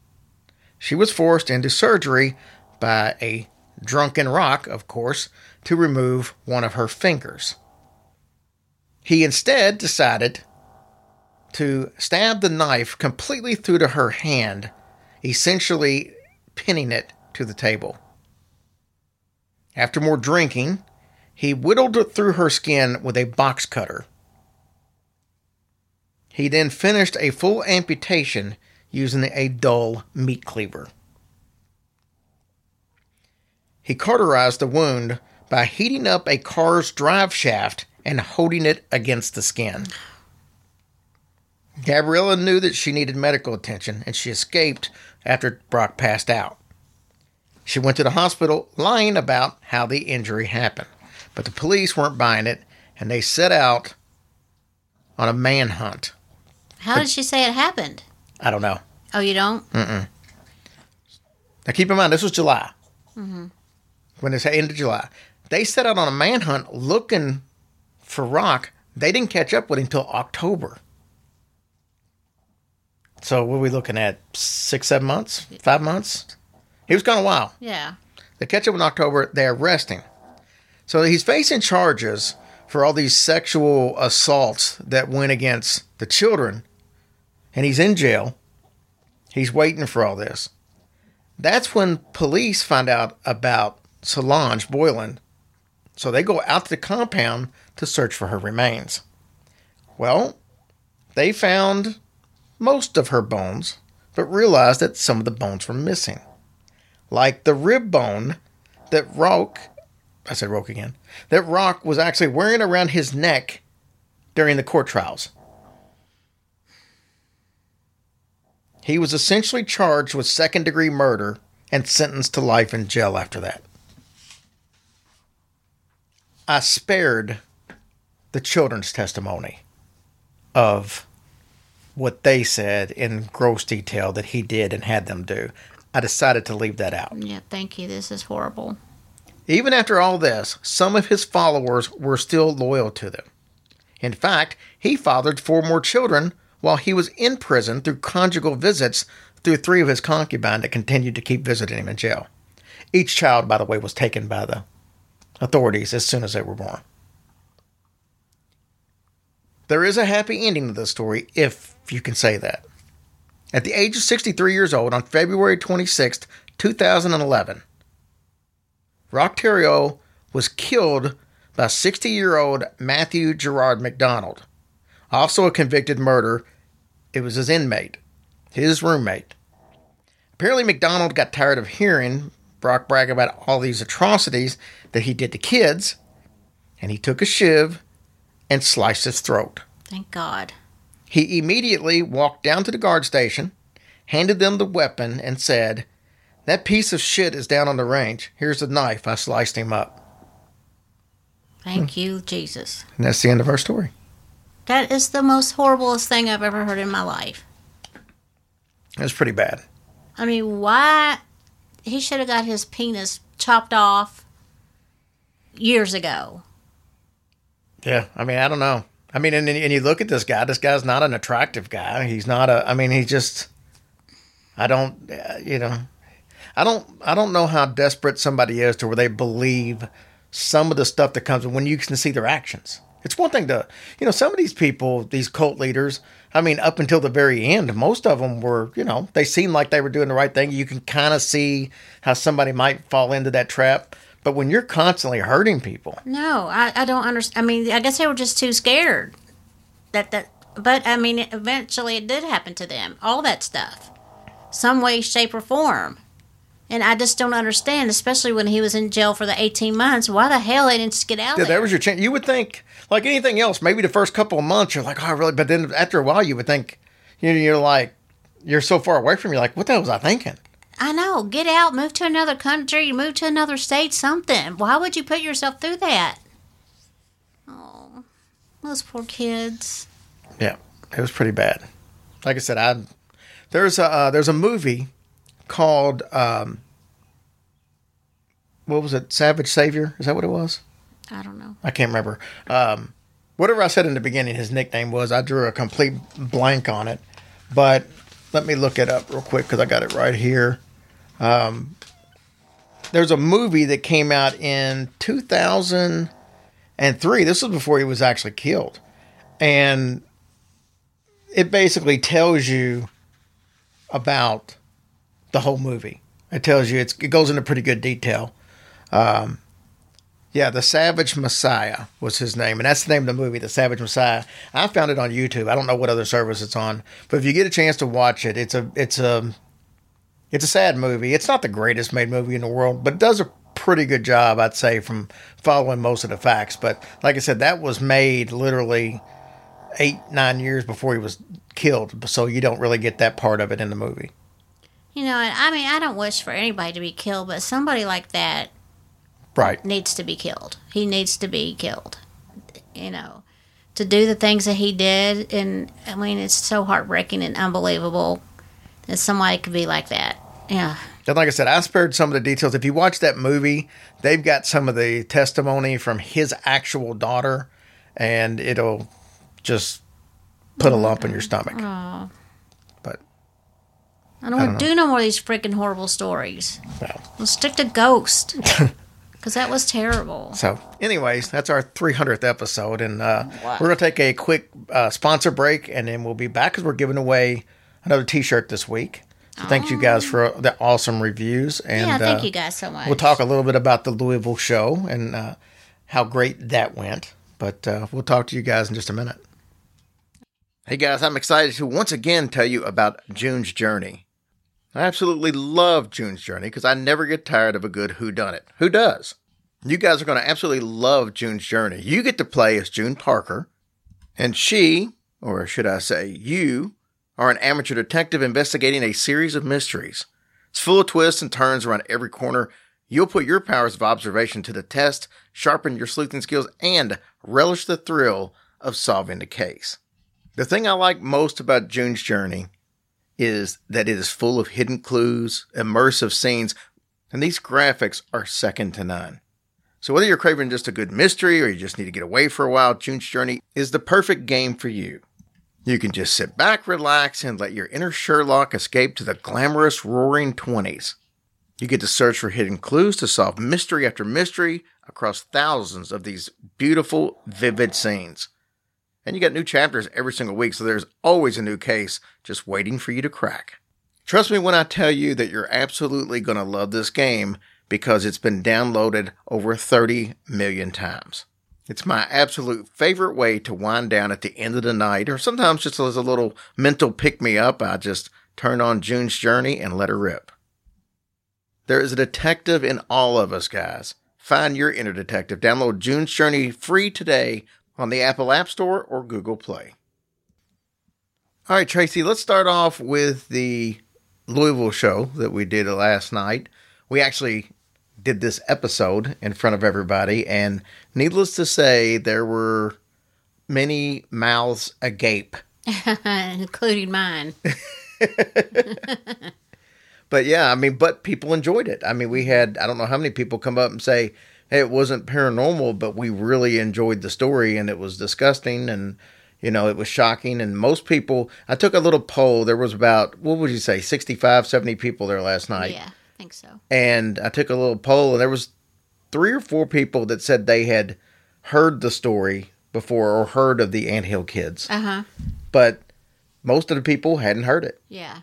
she was forced into surgery by a drunken rock, of course, to remove one of her fingers. He instead decided to stab the knife completely through to her hand, essentially pinning it to the table. After more drinking, he whittled it through her skin with a box cutter. He then finished a full amputation using a dull meat cleaver. He cauterized the wound by heating up a car's drive shaft and holding it against the skin. Gabriella knew that she needed medical attention and she escaped after Brock passed out. She went to the hospital lying about how the injury happened, but the police weren't buying it and they set out on a manhunt. How did she say it happened? I don't know. Oh, you don't? Mm-mm. Now keep in mind, this was July. Mm-hmm. When it's end of July. They set out on a manhunt looking for Rock. They didn't catch up with him until October. So what are we looking at? Six, seven months? Five months? He was gone a while. Yeah. They catch him in October. They arrest him. So he's facing charges for all these sexual assaults that went against the children. And he's in jail. He's waiting for all this. That's when police find out about Solange Boylan. So they go out to the compound to search for her remains. Well, they found most of her bones, but realized that some of the bones were missing like the rib bone that Rock, I said Rock again, that Rock was actually wearing around his neck during the court trials. He was essentially charged with second degree murder and sentenced to life in jail after that. I spared the children's testimony of what they said in gross detail that he did and had them do. I decided to leave that out. Yeah, thank you. This is horrible. Even after all this, some of his followers were still loyal to them. In fact, he fathered four more children while he was in prison through conjugal visits through three of his concubines that continued to keep visiting him in jail. Each child, by the way, was taken by the authorities as soon as they were born. There is a happy ending to this story, if you can say that. At the age of 63 years old, on February 26, 2011, Rock Thériault was killed by 60 year old Matthew Gerard McDonald, also a convicted murderer. It was his inmate, his roommate. Apparently, McDonald got tired of hearing Brock brag about all these atrocities that he did to kids, and he took a shiv and sliced his throat. Thank God. He immediately walked down to the guard station, handed them the weapon, and said, That piece of shit is down on the range. Here's the knife. I sliced him up. Thank hmm. you, Jesus. And that's the end of our story. That is the most horriblest thing I've ever heard in my life. It's pretty bad. I mean, why? He should have got his penis chopped off years ago. Yeah, I mean, I don't know. I mean, and, and you look at this guy. This guy's not an attractive guy. He's not a. I mean, he just. I don't. uh, You know, I don't. I don't know how desperate somebody is to where they believe some of the stuff that comes when you can see their actions. It's one thing to, you know, some of these people, these cult leaders. I mean, up until the very end, most of them were, you know, they seemed like they were doing the right thing. You can kind of see how somebody might fall into that trap. But when you're constantly hurting people, No, I, I don't understand. I mean, I guess they were just too scared. That that, but I mean, eventually it did happen to them. All that stuff, some way, shape, or form. And I just don't understand, especially when he was in jail for the eighteen months. Why the hell they didn't just get out? Yeah, there? there was your chance. You would think, like anything else, maybe the first couple of months you're like, oh, really? But then after a while, you would think, you know, you're like, you're so far away from you, like, what the hell was I thinking? I know. Get out, move to another country, move to another state, something. Why would you put yourself through that? Oh, those poor kids. Yeah, it was pretty bad. Like I said, I there's a uh, there's a movie called um, what was it? Savage Savior? Is that what it was? I don't know. I can't remember. Um, whatever I said in the beginning, his nickname was. I drew a complete blank on it, but let me look it up real quick because I got it right here. Um, there's a movie that came out in 2003. This was before he was actually killed, and it basically tells you about the whole movie. It tells you it goes into pretty good detail. Um, yeah, The Savage Messiah was his name, and that's the name of the movie, The Savage Messiah. I found it on YouTube. I don't know what other service it's on, but if you get a chance to watch it, it's a it's a it's a sad movie. It's not the greatest made movie in the world, but it does a pretty good job, I'd say, from following most of the facts. But like I said, that was made literally eight, nine years before he was killed. So you don't really get that part of it in the movie. You know, I mean, I don't wish for anybody to be killed, but somebody like that Right. needs to be killed. He needs to be killed. You know, to do the things that he did, and I mean, it's so heartbreaking and unbelievable that somebody could be like that. Yeah. And like I said, I spared some of the details. If you watch that movie, they've got some of the testimony from his actual daughter, and it'll just put a lump in your stomach. But I don't want to do no more of these freaking horrible stories. well, Let's stick to Ghost. [laughs] Because that was terrible. So, anyways, that's our 300th episode, and uh, we're gonna take a quick uh, sponsor break, and then we'll be back because we're giving away another T-shirt this week. So, thanks you guys for the awesome reviews, and yeah, thank uh, you guys so much. We'll talk a little bit about the Louisville show and uh, how great that went, but uh, we'll talk to you guys in just a minute. Hey guys, I'm excited to once again tell you about June's Journey. I absolutely love June's Journey because I never get tired of a good Who Done It. Who does? You guys are going to absolutely love June's Journey. You get to play as June Parker, and she, or should I say, you, are an amateur detective investigating a series of mysteries. It's full of twists and turns around every corner. You'll put your powers of observation to the test, sharpen your sleuthing skills, and relish the thrill of solving the case. The thing I like most about June's Journey is that it is full of hidden clues, immersive scenes, and these graphics are second to none. So whether you're craving just a good mystery or you just need to get away for a while, June's Journey is the perfect game for you. You can just sit back, relax, and let your inner Sherlock escape to the glamorous roaring 20s. You get to search for hidden clues to solve mystery after mystery across thousands of these beautiful, vivid scenes. And you get new chapters every single week, so there's always a new case just waiting for you to crack. Trust me when I tell you that you're absolutely going to love this game because it's been downloaded over 30 million times. It's my absolute favorite way to wind down at the end of the night, or sometimes just as a little mental pick me up. I just turn on June's Journey and let her rip. There is a detective in all of us, guys. Find your inner detective. Download June's Journey free today on the Apple App Store or Google Play. All right, Tracy, let's start off with the Louisville show that we did last night. We actually did this episode in front of everybody, and needless to say, there were many mouths agape. [laughs] [laughs] including mine. But yeah, I mean, but people enjoyed it. I mean, we had, I don't know how many people come up and say, it wasn't paranormal, but we really enjoyed the story and it was disgusting and, you know, it was shocking. And most people, I took a little poll. There was about, what would you say, 65, 70 people there last night. Yeah, I think so. and I took a little poll, and there was three or four people that said they had heard the story before or heard of the Anthill Kids, Uh huh. but most of the people hadn't heard it. Yeah.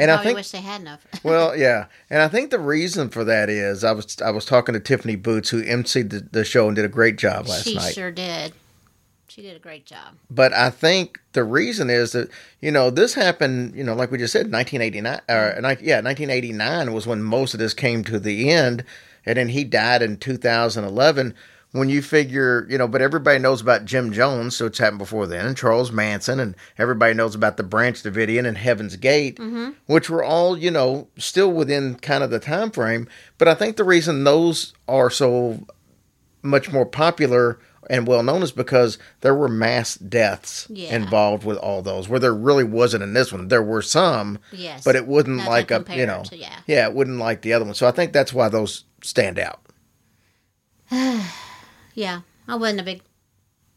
And I think, wish they had enough. [laughs] well, yeah, and I think the reason for that is I was I was talking to Tiffany Boots, who emceed the, the show and did a great job last she night. She sure did. She did a great job. But I think the reason is that you know this happened. You know, like we just said, 1989. Or, mm-hmm. yeah, 1989 was when most of this came to the end, and then he died in 2011. When you figure, you know, but everybody knows about Jim Jones, so it's happened before then, and Charles Manson, and everybody knows about the Branch Davidian and Heaven's Gate, mm-hmm. which were all, you know, still within kind of the time frame. But I think the reason those are so much more popular and well known is because there were mass deaths Yeah. involved with all those where there really wasn't in this one there were some Yes. but it wouldn't Nothing like a you know to- yeah. it wouldn't like the other one so i think that's why those stand out [sighs] [sighs] [sighs] Yeah. I wasn't a big.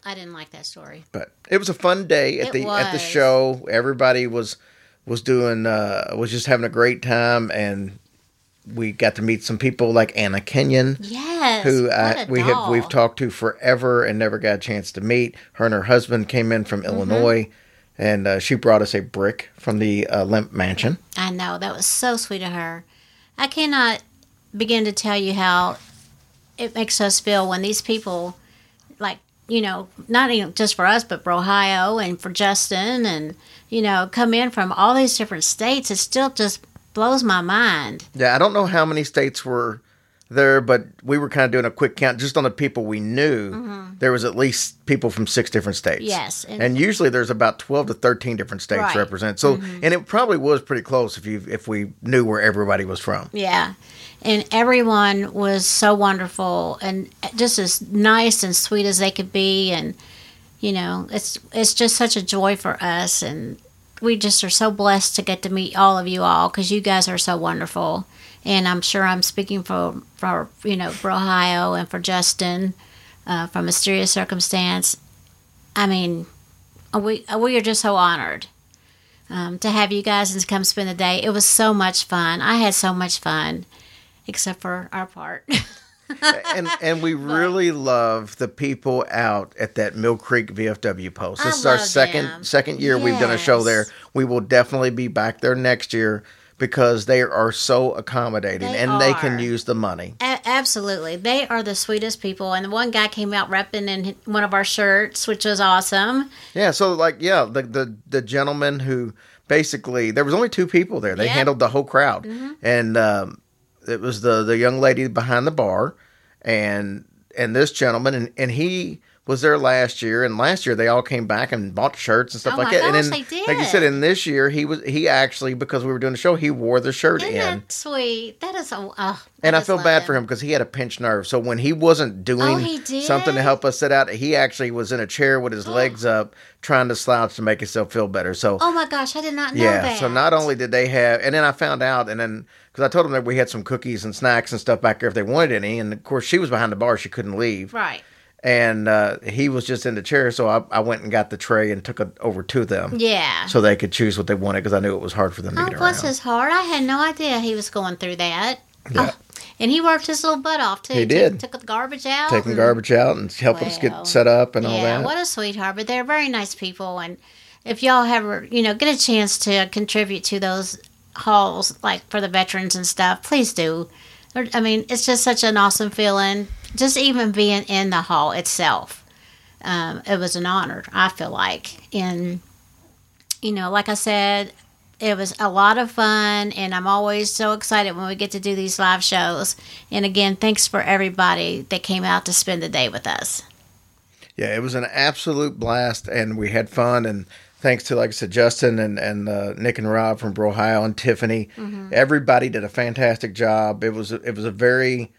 I didn't like that story. but it was a fun day at It the at the was. show everybody was was doing uh was just having a great time and we got to meet some people like anna kenyon Yes. who what a we have we've doll. talked to forever and never got a chance to meet. Her and her husband came in from Mm-hmm. Illinois, and uh, she brought us a brick from the uh, Lemp Mansion. I know that was so sweet of her. I cannot begin to tell you how it makes us feel when these people, like you know, not even just for us, but for Ohio and for Justin, and you know, come in from all these different states. It still just blows my mind. Yeah, I don't know how many states were there, but we were kind of doing a quick count just on the people we knew. There was at least people from six different states. Mm-hmm. Yes, and, and- usually there's about twelve to thirteen different states Right. Mm-hmm. represented. So, and it probably was pretty close if you if we knew where everybody was from. Yeah. And everyone was so wonderful and just as nice and sweet as they could be and you know, it's it's just such a joy for us and we just are so blessed to get to meet all of you all cuz you guys are so wonderful. And I'm sure I'm speaking for for you know, for Ohio and for Justin uh, from Mysterious Circumstance. I mean, we we are just so honored um, to have you guys and to come spend the day. It was so much fun. I had so much fun, except for our part. [laughs] and and we [laughs] really love the people out at that Mill Creek VFW post. I This is our second them. second year we've done a show there. We will definitely be back there next year because they are so accommodating They and they can use the money. A- absolutely, they are the sweetest people. And the one guy came out repping in one of our shirts, which was awesome. Yeah, so like yeah, the the the gentleman who basically there was only two people there. They Yep. Mm-hmm. handled the whole crowd, and um, it was the the young lady behind the bar, and and this gentleman, and and he was there last year, and last year they all came back and bought shirts and stuff Oh like that. and gosh, then, they like you said, in this year he was he actually because we were doing the show, he wore the shirt Isn't in. that sweet? That is so. Oh, And I feel bad it. for him because he had a pinched nerve. So when he wasn't doing Oh, something to help us sit out, he actually was in a chair with his [gasps] legs up, trying to slouch to make himself feel better. So Oh my gosh, I did not know yeah. that. So not only did they have, and then I found out, and then because I told them that we had some cookies and snacks and stuff back there if they wanted any, and of course she was behind the bar, she couldn't leave, right. And uh, he was just in the chair, so I, I went and got the tray and took it over to them. Yeah. So they could choose what they wanted because I knew it was hard for them to Oh, get bless around. his heart. I had no idea he was going through that. Oh, and he worked his little butt off too. He did. Took, the garbage out. Taking and- garbage out and helping us get set up and all yeah, that. what a sweetheart. But they're very nice people, and if y'all ever, you know, get a chance to contribute to those halls, like for the veterans and stuff, please do. I mean, it's just such an awesome feeling. Just even being in the hall itself, um, it was an honor. I feel like, and you know, like I said, it was a lot of fun, and I'm always so excited when we get to do these live shows. And again, thanks for everybody that came out to spend the day with us. Yeah, it was an absolute blast, and we had fun. And thanks to, like I said, Justin and and uh, Nick and Rob from Bro Ohio and Tiffany, Mm-hmm. everybody did a fantastic job. It was it was a very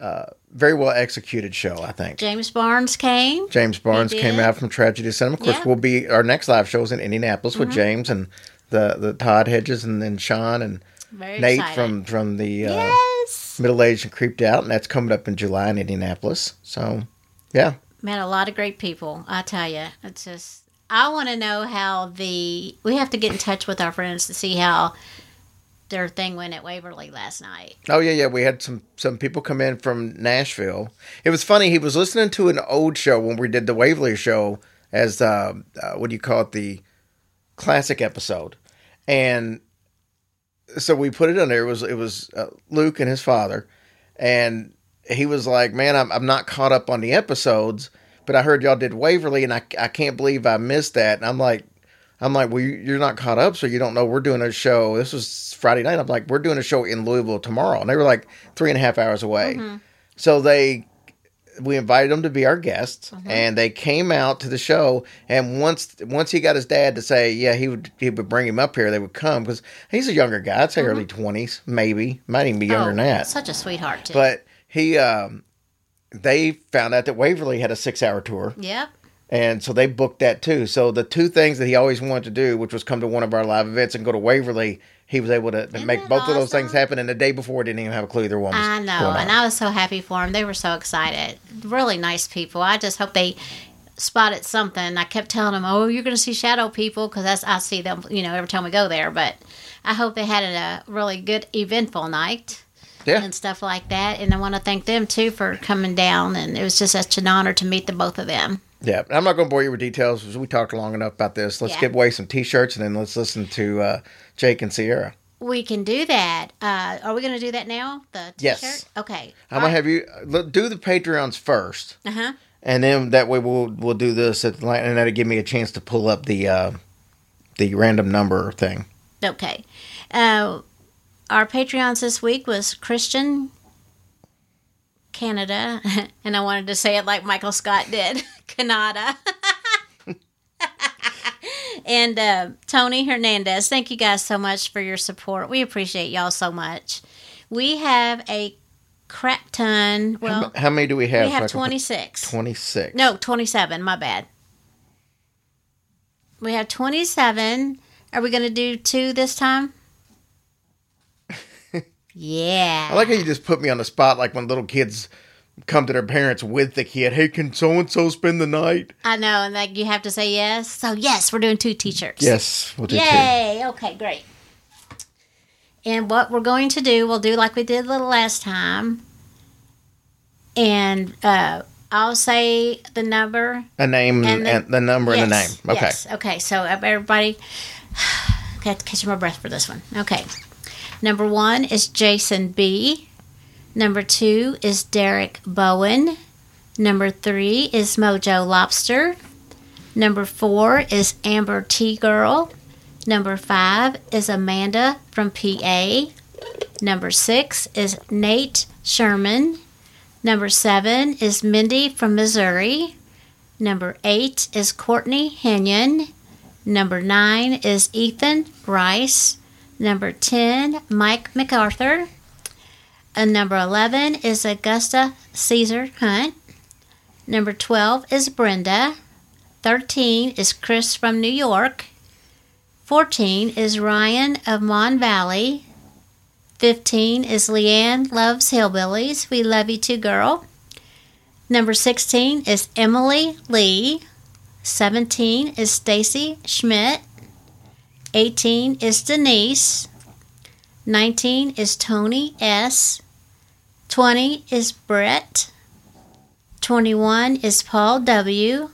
uh, very well executed show. I think James Barnes came. James Barnes came out from Tragedy Cinema. Of course, Yeah. Mm-hmm. we'll be our next live show is in Indianapolis with James and the the Todd Hedges and then Sean and Very Nate excited. from from the uh, yes. Middle Aged and Creeped Out, and that's coming up in July in Indianapolis. So, yeah. Met a lot of great people. I tell you, it's just. I want to know how the. We have to get in touch with our friends to see how their thing went at Waverly last night. Oh yeah, yeah. We had some some people come in from Nashville. It was funny. He was listening to an old show when we did the Waverly show as uh, uh, what do you call it the classic episode, and so we put it on there. It was it was uh, Luke and his father, and he was like, "Man, I'm I'm not caught up on the episodes, but I heard y'all did Waverly, and I I can't believe I missed that." And I'm like. I'm like, well, you- you're not caught up, so you don't know we're doing a show. This was Friday night. I'm like, we're doing a show in Louisville tomorrow, and they were like three and a half hours away. Mm-hmm. So they, we invited them to be our guests, mm-hmm. and they came out to the show. And once once he got his dad to say, yeah, he would he would bring him up here, they would come because he's a younger guy. I'd say mm-hmm. early twenties, maybe, might even be younger than oh, that. Such a sweetheart, too. But he, um, they found out that Waverly had a six hour tour. yep. And so they booked that too. So the two things that he always wanted to do, which was come to one of our live events and go to Waverly, he was able to, to make both of those things happen. And the day before, didn't even have a clue either one was I know, and I was so happy for him. They were so excited. Really nice people. I just hope they spotted something. I kept telling them, "Oh, you're going to see shadow people," because I see them, you know, every time we go there. But I hope they had a really good, eventful night yeah. and stuff like that. And I want to thank them too for coming down. And it was just such an honor to meet the both of them. Yeah. I'm not going to bore you with details because we talked long enough about this. Let's Yeah. give away some t shirts and then let's listen to uh, Jake and Sierra. We can do that. Uh, are we going to do that now? The t-shirt. Yes. Okay. I'm going to have you look, do the Patreons first. Uh huh. And then that way we'll we'll do this at the line, and that'll give me a chance to pull up the uh, the random number thing. Okay. Uh, our Patreons this week was Christian Canada, [laughs] and I wanted to say it like Michael Scott did, [laughs] Canada. [laughs] and uh, Tony Hernandez, thank you guys so much for your support. We appreciate y'all so much. We have a crap ton. Well, How many do we have? we have Michael? 26. 26. No, 27. My bad. We have 27. Are we going to do two this time? Yeah. I like how you just put me on the spot like when little kids come to their parents with the kid. Hey, can so and so spend the night? I know, and like you have to say yes. So yes, we're doing two t-shirts. Yes, we'll do two. Yay! Okay, great. And what we're going to do, we'll do like we did the last time. And uh, I'll say the number. A name And and the- the, number and the name. Okay. Yes. Okay. So everybody, [sighs] I have to catch my breath for this one. Okay. Number one is Jason B. Number two is Derek Bowen. Number three is Mojo Lobster. Number four is Amber T Girl. Number five is Amanda from PA. Number six is Nate Sherman. Number seven is Mindy from Missouri. Number eight is Courtney Henyon. Number nine is Ethan Rice. Number 10, Mike MacArthur. And number 11 is Augusta Caesar Hunt. Number 12 is Brenda. 13 is Chris from New York. 14 is Ryan of Mon Valley. 15 is Leanne Loves Hillbillies. We love you too, girl. Number 16 is Emily Lee. 17 is Stacy Schmidt. 18 is Denise. 19 is Tony S. 20 is Brett. 21 is Paul W.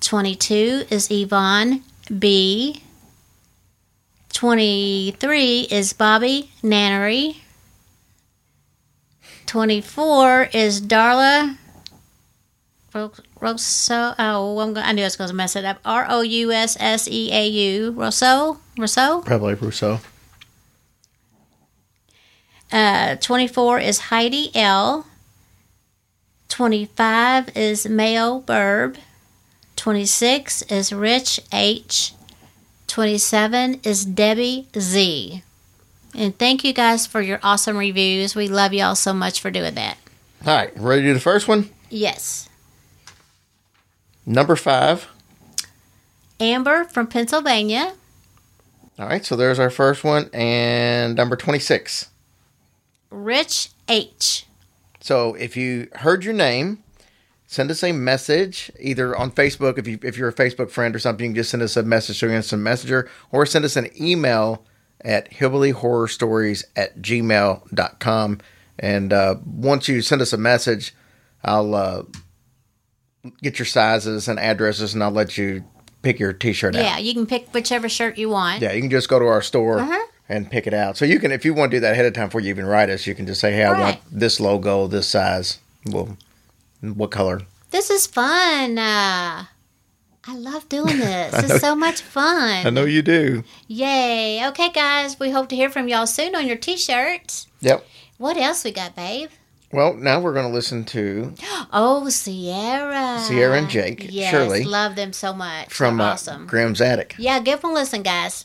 22 is Yvonne B. 23 is Bobby Nannery. 24 is Darla Ro- Rosso. Oh, I'm going, I knew I was going to mess it up. R O U S S E A U. Rosso? Rosso? Probably Rousseau. Uh, 24 is Heidi L. 25 is Mayo Burb. 26 is Rich H. 27 is Debbie Z. And thank you guys for your awesome reviews. We love y'all so much for doing that. All right, ready to do the first one? Yes. Number five. Amber from Pennsylvania. All right, so there's our first one. And number 26. Rich H. So if you heard your name, send us a message either on Facebook. If you if you're a Facebook friend or something, you can just send us a message through Instant Messenger or send us an email at hillbillyhorrorstories at gmail.com. And uh, once you send us a message, I'll uh, get your sizes and addresses and I'll let you pick your t-shirt out. Yeah, you can pick whichever shirt you want. Yeah, you can just go to our store Uh-huh. and pick it out. So you can, if you want to do that ahead of time before you even write us, you can just say, "Hey, I Right. want this logo, this size. Well, what color?" This is fun. Uh, I love doing [laughs] this. It's so much fun. I know you do. Yay. Okay, guys, we hope to hear from y'all soon on your t shirts. Yep. What else we got, babe? Well, now we're going to listen to Oh, Sierra. Sierra and Jake, Yes, Shirley. love them so much. from They're uh. Grimm's Attic. yeah, give them a listen, guys.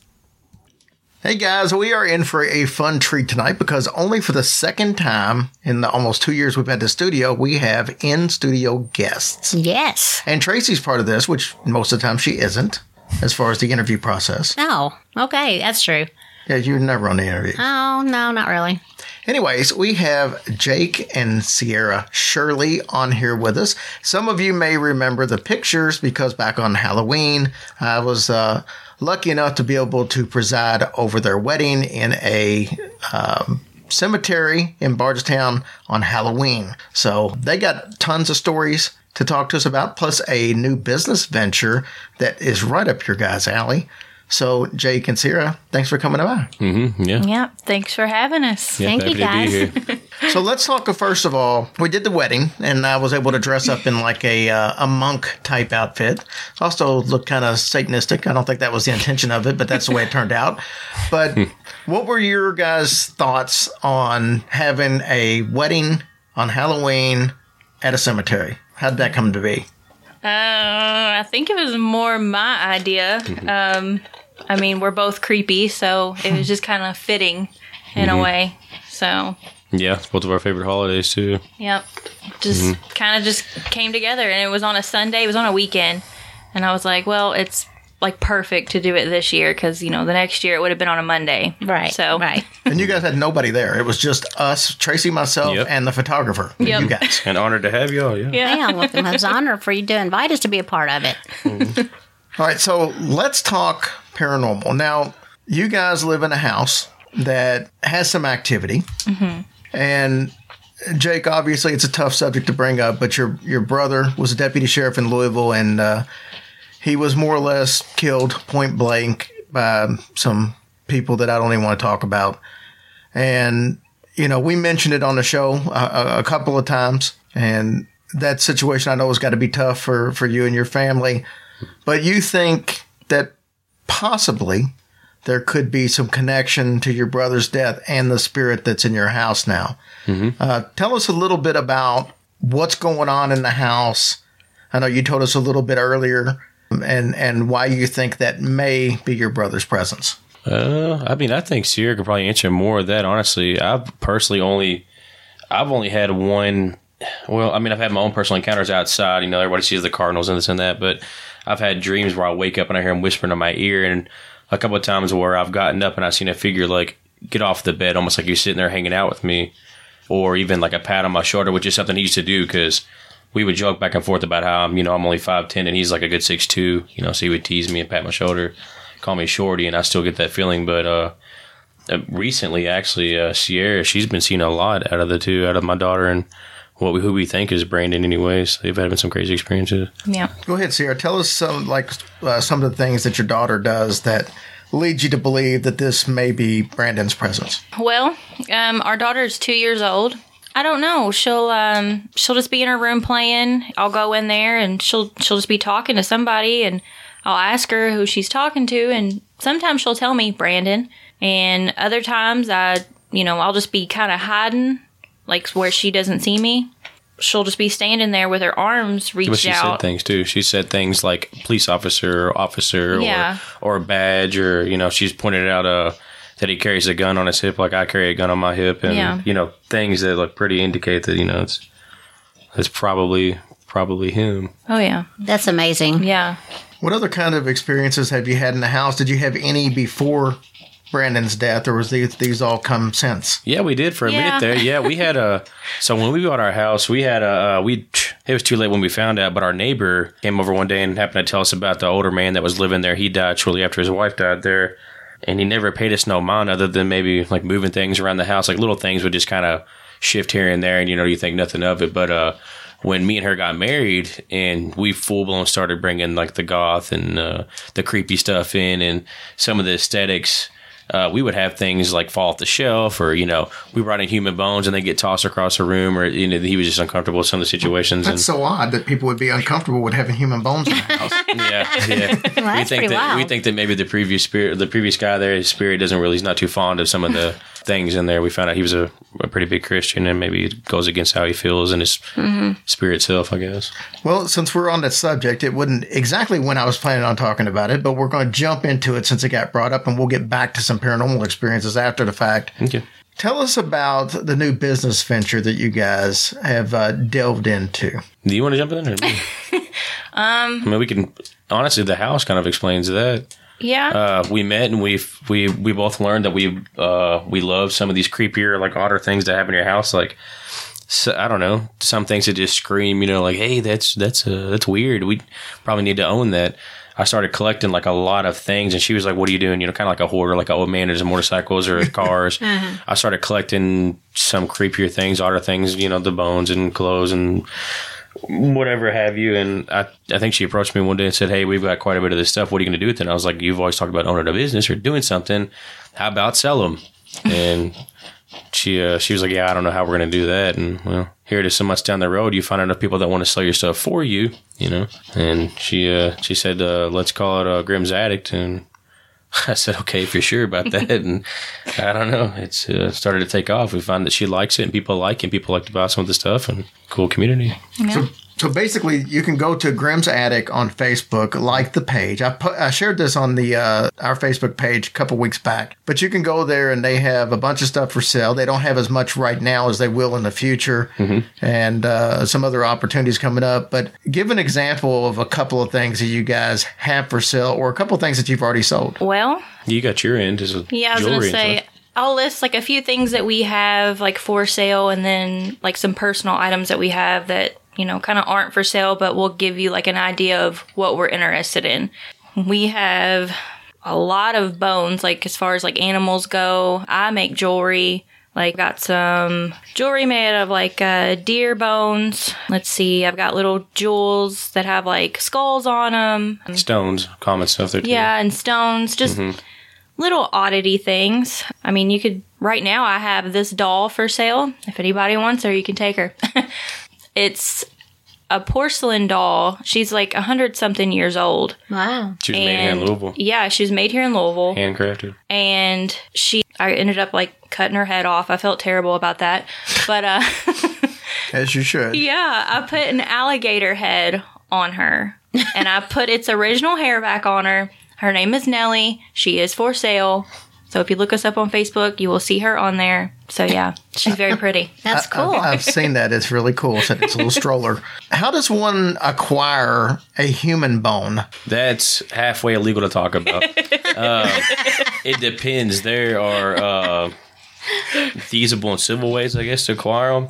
Hey guys, we are in for a fun treat tonight because only for the second time in the almost two years we've had the studio, we have in studio guests. Yes. And Tracy's part of this, which most of the time she isn't, as far as the interview process. Oh, okay, that's true. Yeah, you're never on the interview. Oh, no, not really. Anyways, we have Jake and Sierra Shirley on here with us. Some of you may remember the pictures because back on Halloween, I was uh, lucky enough to be able to preside over their wedding in a um, cemetery in Bardstown on Halloween. So they got tons of stories to talk to us about, plus a new business venture that is right up your guys' alley. So, Jake and Sierra, thanks for coming by. Mm-hmm, yeah. Yeah, thanks for having us. Yeah, Thank happy you, guys. to be here. [laughs] So let's talk. Uh, first of all, we did the wedding, and I was able to dress up in like a uh, a monk type outfit. Also, looked kind of satanistic. I don't think that was the intention of it, but that's the way it turned out. But hmm. what were your guys' thoughts on having a wedding on Halloween at a cemetery? How did that come to be? Uh, I think it was more my idea. Um, I mean, we're both creepy, so it was just kind of fitting in a way. So, Yeah, it's both of our favorite holidays too. yep, just kind of just came together, and it was on a Sunday. It was on a weekend, and I was like, well, it's like perfect to do it this year because you know the next year it would have been on a Monday. Right. So right. [laughs] And you guys had nobody there. It was just us, Tracy, myself, Yep. and the photographer. Yep. You guys. [laughs] And honored to have y'all. Yeah. Yeah. Yeah, well, it was an honor for you to invite us to be a part of it. All right, so let's talk paranormal. Now, you guys live in a house that has some activity, and Jake, obviously, it's a tough subject to bring up, but your your brother was a deputy sheriff in Louisville, and uh, he was more or less killed point blank by some people that I don't even want to talk about. And you know, we mentioned it on the show a, a, couple of times, and that situation I know has got to be tough for for you and your family. But you think that possibly there could be some connection to your brother's death and the spirit that's in your house now. Uh, tell us a little bit about what's going on in the house. I know you told us a little bit earlier, and and why you think that may be your brother's presence. Uh, I mean, I think Sierra could probably answer more of that. Honestly, I've personally only, I've only had one. Well, I mean, I've had my own personal encounters outside. You know, everybody sees the Cardinals and this and that, but I've had dreams where I wake up and I hear them whispering in my ear, and a couple of times where I've gotten up and I've seen a figure like get off the bed, almost like you're sitting there hanging out with me, or even like a pat on my shoulder, which is something he used to do because we would joke back and forth about how I'm, you know, I'm only five ten and he's like a good six two, you know, so he would tease me and pat my shoulder, call me shorty, and I still get that feeling. But uh, uh, recently, actually, uh, Sierra, she's been seeing a lot out of the two, out of my daughter and what we, who we think is Brandon. Anyways, they've had some crazy experiences. Yeah. Go ahead, Sierra. Tell us some like uh, some of the things that your daughter does that lead you to believe that this may be Brandon's presence. Well, um, our is two years old. I don't know. She'll um, she'll just be in her room playing. I'll go in there and she'll she'll just be talking to somebody, and I'll ask her who she's talking to, and sometimes she'll tell me Brandon, and other times I you know I'll just be kind of hiding, like where she doesn't see me. She'll just be standing there with her arms But reached she out. said things too. She said things like police officer, or officer, Yeah. or or badge, or you know, she's pointed out uh, that he carries a gun on his hip, like I carry a gun on my hip, and Yeah. you know, things that look pretty indicate that you know it's it's probably probably him. Oh yeah, That's amazing. yeah. What other kind of experiences have you had in the house? Did you have any before Brandon's death, or was these these all come since? Yeah, we did for a Yeah. minute there. Yeah, we had a. [laughs] So when we bought our house, we had a. Uh, we it was too late when we found out, but our neighbor came over one day and happened to tell us about the older man that was living there. He died shortly after his wife died there, and he never paid us no mind other than maybe like moving things around the house, like little things would just kind of shift here and there, and you know you think nothing of it, but uh. When me and her got married, and we full blown started bringing like the goth and uh, the creepy stuff in, and some of the aesthetics, uh, we would have things like fall off the shelf, or you know, we brought in human bones and they get tossed across a room, or you know, he was just uncomfortable with some of the situations. That's so odd that people would be uncomfortable with having human bones in the house. and [laughs] yeah, yeah. [laughs] we think pretty that we think that maybe the previous spirit, the previous guy there, his spirit doesn't really, he's not too fond of some of the things in there. We found out he was a, a pretty big Christian, and maybe it goes against how he feels and his spirit self, I guess. well, since we're on that subject, it wouldn't exactly when I was planning on talking about it, but we're going to jump into it since it got brought up, and we'll get back to some paranormal experiences after the fact. Okay. Tell us about the new business venture that you guys have uh, delved into. Do you want to jump in? Or me? um, [laughs] I mean, we can. Honestly, the house kind of explains that. Yeah. uh, we met and we we we both learned that we uh, we love some of these creepier like odder things that happen in your house. Like so, I don't know. Some things that just scream you know like hey that's that's uh, that's weird. We probably need to own that. I started collecting like a lot of things and she was like what are you doing? You know kind of like a hoarder like an old man into motorcycles or [laughs] cars. I started collecting some creepier things odder things you know the bones and clothes and whatever have you. And I, I think she approached me one day and said, Hey, we've got quite a bit of this stuff. What are you going to do with it? And I was like, You've always talked about owning a business or doing something. How about sell them? [laughs] And she, uh, she was like, Yeah, I don't know how we're going to do that. And well, here it is so much down the road. You find enough people that want to sell your stuff for you, you know? And she, uh, she said, uh, let's call it a Grimm's Attic. And [laughs] I said, okay, if you're sure about that. [laughs] and I don't know. It's uh, started to take off. We find that she likes it and people like it. And people like to buy some of the stuff and cool community. So, so basically, you can go to Grimm's Attic on Facebook, like the page. I put, I shared this on the uh, our Facebook page a couple weeks back. But you can go there and they have a bunch of stuff for sale. They don't have as much right now as they will in the future, and uh, some other opportunities coming up. But give an example of a couple of things that you guys have for sale, or a couple of things that you've already sold. Well, You got your end as a Yeah, I was gonna say stuff. I'll list like a few things that we have like for sale, and then like some personal items that we have that you know kind of aren't for sale, but we'll give you like an idea of what we're interested in. We have a lot of bones, like as far as like animals go. I make jewelry. Like got some jewelry made of like uh, deer bones. Let's see, I've got little jewels that have like skulls on them. Stones, common stuff there too. Yeah, and stones, just little oddity things. I mean, you could, right now, I have this doll for sale. If anybody wants her, you can take her. [laughs] it's a porcelain doll. She's like a hundred something years old. Wow. She was made here in Louisville. Yeah, she was made here in Louisville. Handcrafted. And she, I ended up like cutting her head off. I felt terrible about that. But, uh, [laughs] As you should. Yeah, I put an alligator head on her and I put its original hair back on her. Her name is Nellie. She is for sale. So if you look us up on Facebook, you will see her on there. So yeah, she's very [laughs] pretty. That's cool. I've, I've seen that. It's really cool. So It's a little [laughs] stroller. How does one acquire a human bone? That's halfway illegal to talk about. uh, [laughs] it depends. There are uh, feasible and civil ways, I guess, to acquire them.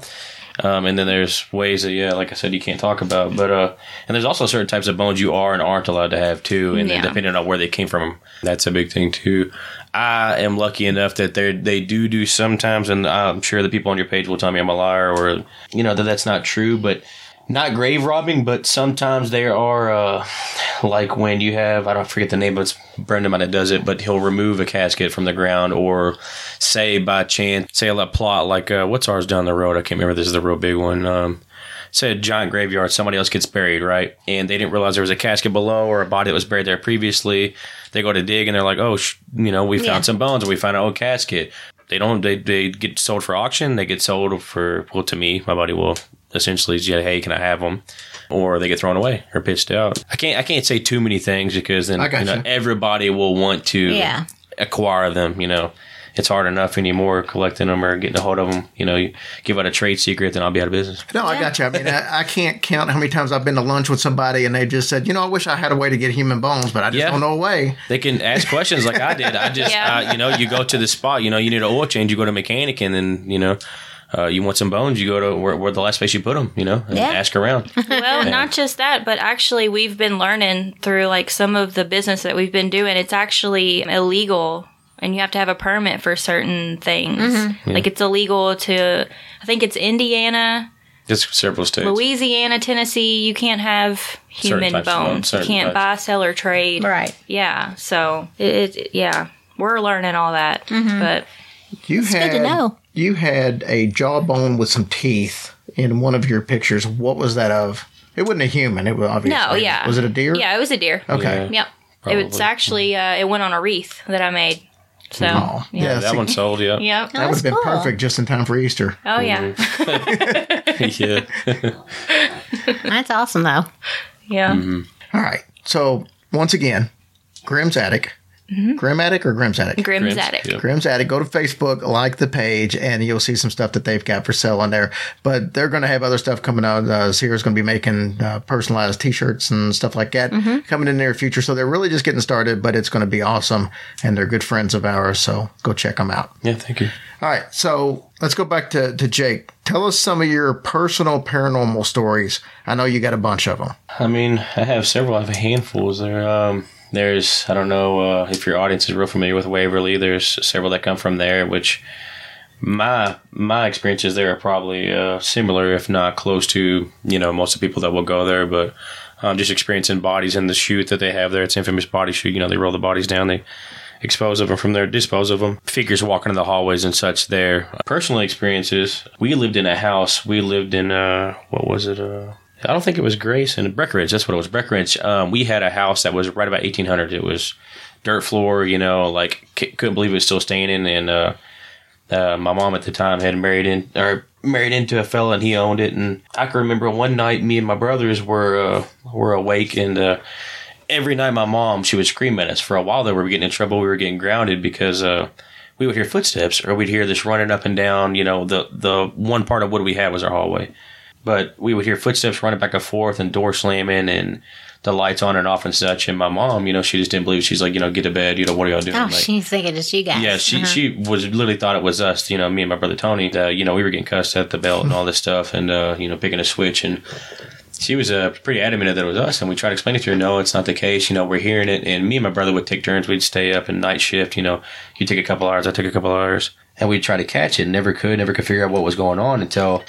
Um, and then there's ways that, yeah, like I said, you can't talk about. But uh, and there's also certain types of bones you are and aren't allowed to have too. And then depending on where they came from, that's a big thing too. I am lucky enough that they they do do sometimes, and I'm sure the people on your page will tell me I'm a liar or you know that that's not true, but. Not grave robbing, but sometimes there are uh, like when you have I don't forget the name, but it's Brendan that does it. But he'll remove a casket from the ground, or say by chance, say a plot like uh, what's ours down the road. I can't remember. This is the real big one. Um, say a giant graveyard, somebody else gets buried, right? And they didn't realize there was a casket below or a body that was buried there previously. They go to dig and they're like, oh, sh- you know, we found Yeah. some bones or we found an old casket. They don't. They they get sold for auction. They get sold for well to me. My buddy will essentially say, hey, can I have them? Or they get thrown away or pitched out. I can't. I can't say too many things because then you know you. everybody will want to Yeah. acquire them. You know, it's hard enough anymore collecting them or getting a hold of them. You know, you give out a trade secret, then I'll be out of business. No, I got you. I mean, I, I can't count how many times I've been to lunch with somebody and they just said, you know, I wish I had a way to get human bones, but I just Yeah. don't know a way. They can ask questions like I did. I just, Yeah. uh, you know, you go to the spot, you know, you need an oil change, you go to a mechanic, and then, you know, uh, you want some bones, you go to where, where the last place you put them, you know, and Yeah. ask around. [laughs] Well, not just that, but actually, we've been learning through like some of the business that we've been doing. It's actually illegal, and you have to have a permit for certain things. Like it's illegal to, I think it's Indiana, It's several states. Louisiana, Tennessee. You can't have human bones, bones. You can't types. buy, sell, or trade. Right. Yeah. So it, it yeah, we're learning all that, but You good had to know. you had a jawbone with some teeth in one of your pictures. What was that of? It wasn't a human. It was obviously. no, yeah. Was it a deer? Yeah, it was a deer. Okay. Yeah. Yep. It was actually uh, it went on a wreath that I made. So Oh, yeah. yeah. that one sold, yeah. Yep. that would have been cool. perfect just in time for Easter. Oh yeah. Mm-hmm. [laughs] yeah. [laughs] That's awesome, though. Yeah. Mm-hmm. All right. So once again, Grimm's Attic. Grim Attic or Grimm's Attic? Grimm's Grimm's, attic. yeah. Grimm's Attic. Go to Facebook, like the page, and you'll see some stuff that they've got for sale on there. But they're going to have other stuff coming out. Uh, Sierra's going to be making uh, personalized T-shirts and stuff like that coming in the near future. So they're really just getting started, but it's going to be awesome. And they're good friends of ours. So go check them out. Yeah, thank you. All right. So let's go back to, to Jake. Tell us some of your personal paranormal stories. I know you got a bunch of them. I mean, I have several. I have a handful. There, um, there's I don't know uh, if your audience is real familiar with Waverly. There's several that come from there, which my my experiences there are probably uh, similar, if not close to you know most of the people that will go there. But um, just experiencing bodies in the chute that they have there. It's infamous body chute. You know, they roll the bodies down. They expose of them from there, dispose of them. Figures walking in the hallways and such there. Personal experiences. We lived in a house. We lived in uh, what was it? Uh, I don't think it was Grace and Breckenridge. That's what it was. Breckenridge. Um, we had a house that was right about 1800. It was dirt floor. You know, like c- couldn't believe it was still standing. And uh, uh, my mom at the time had married in or married into a fella, and he owned it. And I can remember one night, me and my brothers were uh, were awake, and uh, every night my mom she would scream at us. For a while, though, we were getting in trouble. We were getting grounded because. Uh, we would hear footsteps, or we'd hear this running up and down. You know, the the one part of what we had was our hallway, but we would hear footsteps running back and forth and door slamming and the lights on and off and such. And my mom, you know, she just didn't believe. It. She's like, you know, get to bed. You know, what are y'all doing? Oh, like, she's thinking it's you guys. yeah, she Uh-huh. she was literally thought it was us. You know, me and my brother Tony. Uh, you know, we were getting cussed at the belt and all this stuff, and uh, you know, picking a switch. And she was uh, pretty adamant that it was us. And we tried to explain it to her. No, it's not the case. You know, we're hearing it. And me and my brother would take turns. We'd stay up and night shift. You know, you take a couple hours, I took a couple hours, and we'd try to catch it. Never could. Never could figure out what was going on until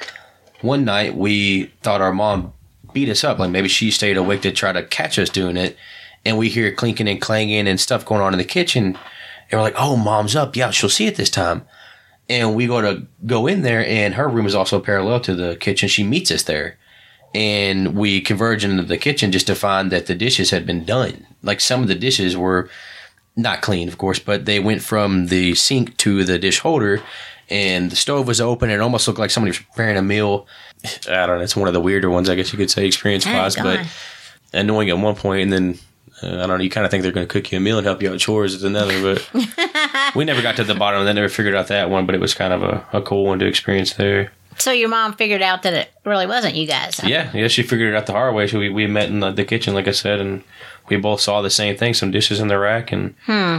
one night we thought our mom beat us up. Like maybe she stayed awake to try to catch us doing it. And we hear clinking and clanging and stuff going on in the kitchen. And we're like, oh, mom's up. Yeah, she'll see it this time. And we go to go in there, and her room is also parallel to the kitchen. She meets us there. And we converge into the kitchen just to find that the dishes had been done. Like some of the dishes were not clean, of course, but they went from the sink to the dish holder, and the stove was open. And it almost looked like somebody was preparing a meal. [sighs] I don't know. It's one of the weirder ones, I guess you could say, experience wise, but annoying at one point, and then uh, I don't know. You kind of think they're going to cook you a meal and help you out with chores at another, but [laughs] we never got to the bottom. and They never figured out that one, but it was kind of a, a cool one to experience there. So your mom figured out that it really wasn't you guys. huh? Yeah, yeah, she figured it out the hard way. So we, we met in the, the kitchen, like I said, and we both saw the same thing: some dishes in the rack, and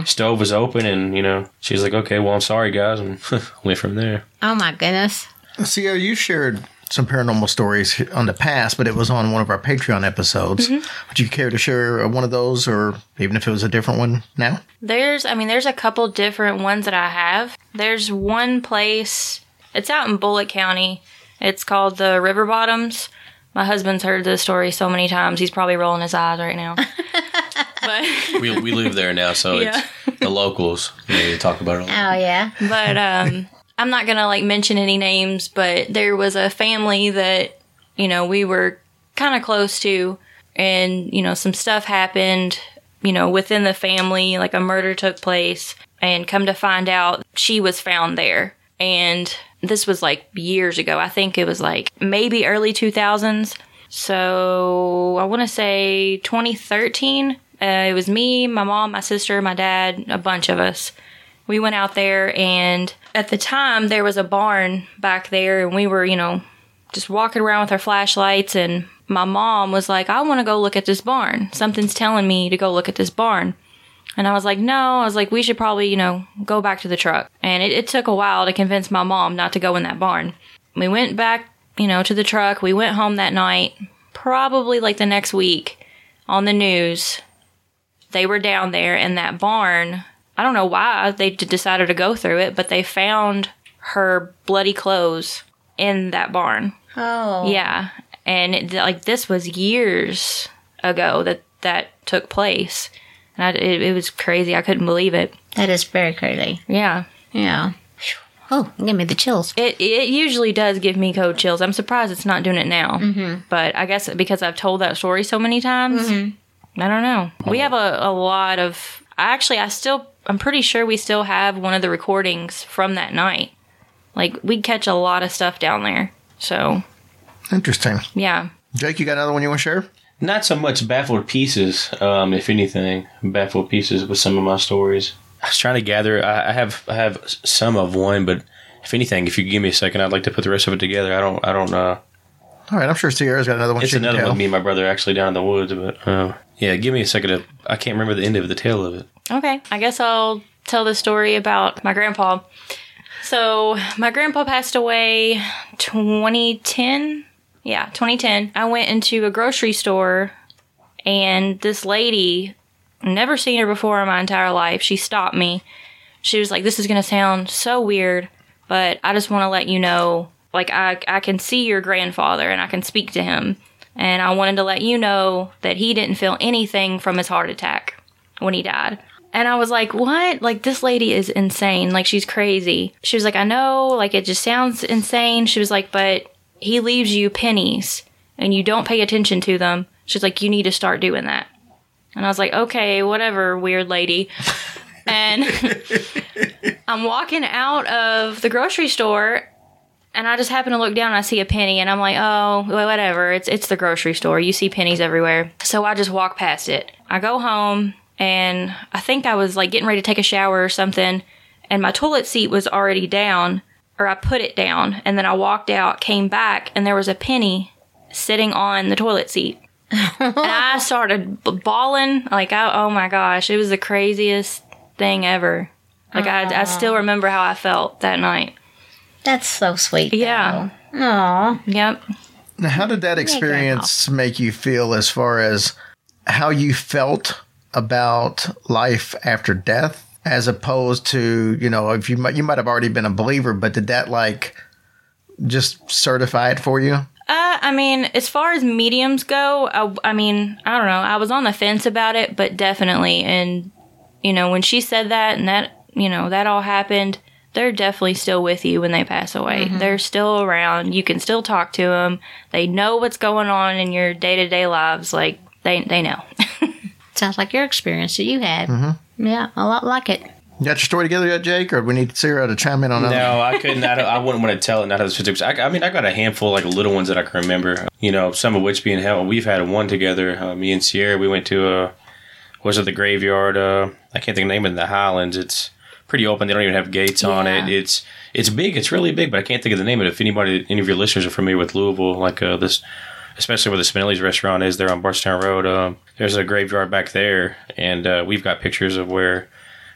stove was open, and you know, she's like, "Okay, well, I'm sorry, guys," and [laughs] went from there. Oh my goodness. CEO, you shared some paranormal stories on the past, but it was on one of our Patreon episodes. Would you care to share uh, one of those, or even if it was a different one now? There's, I mean, there's a couple different ones that I have. There's one place, it's out in Bullitt County. It's called the River Bottoms. My husband's heard this story so many times, he's probably rolling his eyes right now. [laughs] but, We, we live there now, so Yeah. it's the locals. You know, you talk about it. A. Oh yeah. but, um, I'm not gonna like mention any names, but there was a family that, you know, we were kind of close to, and, you know, some stuff happened, you know, within the family, like a murder took place, and come to find out, she was found there. And this was like years ago. I think it was like maybe early 2000s. So I want to say 2013. Uh, it was me, my mom, my sister, my dad, a bunch of us. We went out there, and at the time, there was a barn back there, and we were, you know, just walking around with our flashlights. And my mom was like, I want to go look at this barn. Something's telling me to go look at this barn. And I was like, no. I was like, we should probably, you know, go back to the truck. And it, it took a while to convince my mom not to go in that barn. We went back, you know, to the truck. We went home that night. Probably like the next week on the news, they were down there in that barn. I don't know why they d- decided to go through it, but they found her bloody clothes in that barn. Oh. Yeah, and it, like this was years ago that that took place, I, it, it was crazy. I couldn't believe it. That is very crazy. Yeah, Yeah. Oh, give me the chills. it it usually does give me cold chills. I'm surprised it's not doing it now, mm-hmm. but I guess because I've told that story so many times, I don't know. We have a, a lot of. I actually, I still, I'm pretty sure we still have one of the recordings from that night. Like we catch a lot of stuff down there. So Interesting. yeah, Jake, you got another one you want to share? Not so much baffled pieces, um, if anything, baffled pieces with some of my stories. I was trying to gather. I, I have I have some of one, but if anything, if you give me a second, I'd like to put the rest of it together. I don't I don't uh, All right, I'm sure Sierra's got another one. It's she can another tell. one. Me and my brother actually down in the woods, but uh, yeah, give me a second. To, I can't remember the end of the tail of it. Okay, I guess I'll tell the story about my grandpa. So, my grandpa passed away 2010. Yeah, 2010. I went into a grocery store and this lady, never seen her before in my entire life, she stopped me. She was like, This is going to sound so weird, but I just want to let you know like, I, I can see your grandfather and I can speak to him. And I wanted to let you know that he didn't feel anything from his heart attack when he died. And I was like, what? Like, this lady is insane. Like, she's crazy. She was like, I know, like, it just sounds insane. She was like, but he leaves you pennies and you don't pay attention to them. She's like, you need to start doing that. And I was like, okay, whatever, weird lady. [laughs] and [laughs] I'm walking out of the grocery store and I just happen to look down and I see a penny and I'm like, oh, whatever. It's it's the grocery store. You see pennies everywhere. So I just walk past it. I go home and I think I was like getting ready to take a shower or something and my toilet seat was already down or I put it down and then I walked out, came back and there was a penny sitting on the toilet seat. and I [laughs] started bawling like, I, oh my gosh, it was the craziest thing ever. Like I, I still remember how I felt that night. That's so sweet. Yeah. Aw. Yep. Now, how did that experience make you feel as far as how you felt about life after death, as opposed to you know if you might you might have already been a believer, but did that like just certify it for you? Uh, I mean, as far as mediums go, I, I mean, I don't know. I was on the fence about it, but definitely. And, you know, when she said that and that, you know, that all happened, they're definitely still with you when they pass away. They're still around. You can still talk to them. They know what's going on in your day to day lives. Like, they, they know. [laughs] Sounds like your experience that you had. Yeah, a lot like it. You got your story together yet, Jake, or we need Sierra to chime in on that? No, I couldn't. I, don't- I wouldn't want to tell it. Not as specifics. I, I mean, I got a handful like little ones that I can remember. You know, some of which being hell. We've had one together. Uh, me and Sierra. We went to uh, was it the graveyard? Uh, I can't think of the name of it, in the Highlands. It's pretty open. They don't even have gates on it. It's it's big. It's really big, but I can't think of the name of it. If anybody, any of your listeners are familiar with Louisville, like uh, this, especially where the Spinelli's restaurant is there on Bardstown Road. Um, there's a graveyard back there, and uh, we've got pictures of where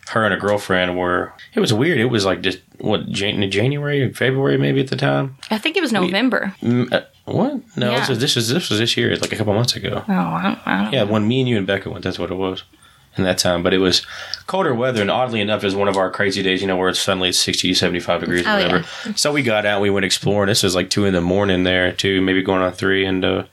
her and a girlfriend were. It was weird. It was like just what Jan- January, February, maybe at the time. I think it was November. Mm, uh, what? No, Yeah. this, was, this was this was this year, like a couple months ago. Oh, I don't, I don't Yeah, when me and you and Becca went, that's what it was. In that time, but it was colder weather, and oddly enough, is one of our crazy days, you know, where it's suddenly it's 60, 75 degrees or Oh, whatever. So we got out, we went exploring. This was like two in the morning there, too, maybe going on three, and uh,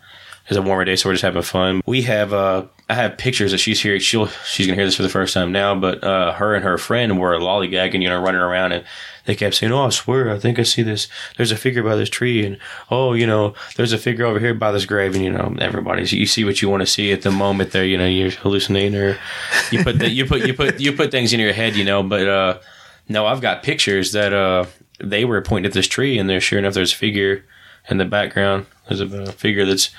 it's a warmer day, so we're just having fun. We have, uh, I have pictures that she's here. She'll, she's gonna hear this for the first time now, but uh, her and her friend were lollygagging, you know, running around, and they kept saying, "Oh, I swear, I think I see this. There's a figure by this tree, and oh, you know, there's a figure over here by this grave." And you know, everybody's you see what you want to see at the moment. There, you know, you're hallucinating, or you put the, you put you put you put things in your head, you know. But uh, no, I've got pictures that uh, they were pointing at this tree, and there, sure enough, there's a figure in the background. There's a, figure that's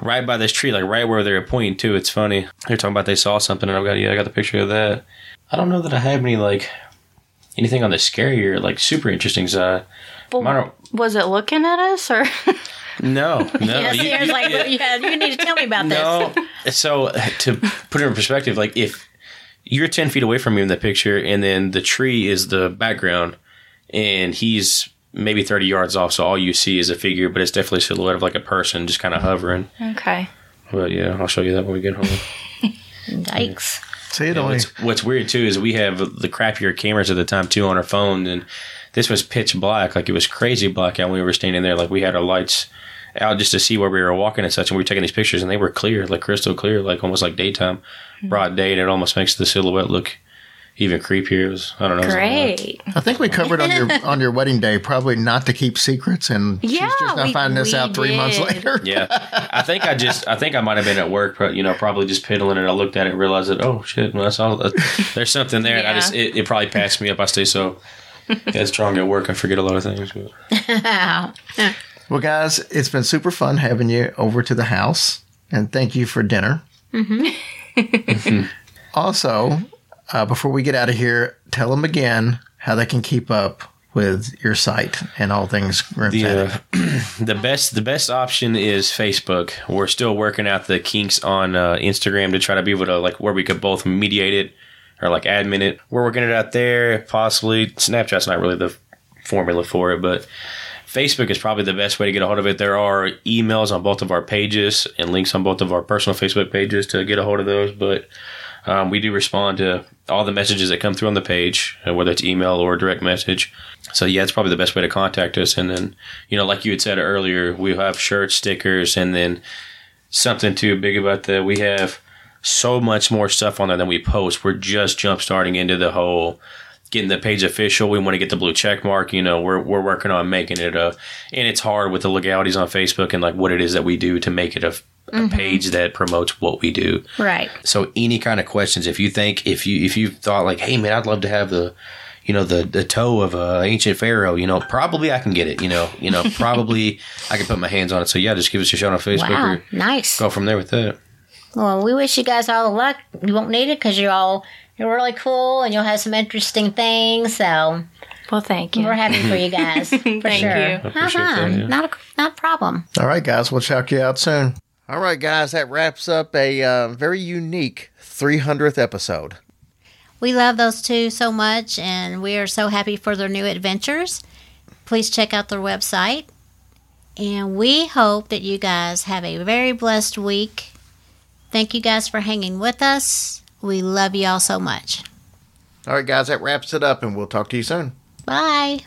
right by this tree, like right where they're pointing to. It's funny. They're talking about they saw something, and I've got yeah, I got the picture of that. I don't know that I have any like anything on the scarier, like super interesting side. Don't- was it looking at us or? [laughs] No, [laughs] no. Yeah, you- you- like, yeah, you need to tell me about this. no. So [laughs] to put it in perspective, like if you're ten feet away from me in the picture, and then the tree is the background, and he's maybe thirty yards off, so all you see is a figure, but it's definitely a silhouette of like a person just kind of hovering. Okay. But yeah, I'll show you that when we get home. [laughs] Yikes. See it only. what's, what's weird too is we have the crappier cameras at the time too on our phone, and this was pitch black, like it was crazy black out when we were standing there. Like we had our lights out just to see where we were walking and such, and we were taking these pictures, and they were clear, like crystal clear, like almost like daytime, hmm. broad day, and it almost makes the silhouette look even creepier. It was, I don't know. Great. I think we covered on your [laughs] on your wedding day probably not to keep secrets, and she's just now we- finding this out three months later. Yeah, I think I just, I think I might have been at work, you know, probably just piddling, and I looked at it, and realized that, oh shit, well, that's all. There's something there, and I just, it, it probably passed me up. I stay so headstrong at work, I forget a lot of things. But. [laughs] Well, guys, it's been super fun having you over to the house, and thank you for dinner. Mm-hmm. [laughs] also, uh, before we get out of here, tell them again how they can keep up with your site and all things The, uh, [clears throat] the best the best option is Facebook. We're still working out the kinks on uh, Instagram to try to be able to like where we could both mediate it or like admin it. We're working it out there. Possibly Snapchat's not really the formula for it, but Facebook is probably the best way to get a hold of it. There are emails on both of our pages and links on both of our personal Facebook pages to get a hold of those. But um, we do respond to all the messages that come through on the page, uh, whether it's email or direct message. So yeah, it's probably the best way to contact us. And then, you know, like you had said earlier, we have shirts, stickers, and then something too big about that. We have so much more stuff on there than we post. We're just jump starting into the whole getting the page official. We want to get the blue check mark. You know, we're we're working on making it a, and it's hard with the legalities on Facebook and like what it is that we do to make it a, a mm-hmm. page that promotes what we do. Right. So any kind of questions, if you think if you if you thought like, hey man, I'd love to have the you know the the toe of a ancient pharaoh, you know, probably I can get it. You know, you know, [laughs] probably I can put my hands on it. So yeah, just give us a shout on Facebook Wow. or Nice. go from there with that. Well, we wish you guys all the luck. You won't need it because you're all you're really cool and you'll have some interesting things. So Well, thank you. we're happy for you [laughs] guys. For Thank sure. you. Uh-huh. that, yeah. Not a not a problem. All right, guys, we'll check you out soon. All right, guys, that wraps up a uh, very unique 300th episode. We love those two so much, and we are so happy for their new adventures. Please check out their website. And we hope that you guys have a very blessed week. Thank you guys for hanging with us. We love you all so much. All right, guys, that wraps it up, and we'll talk to you soon. Bye.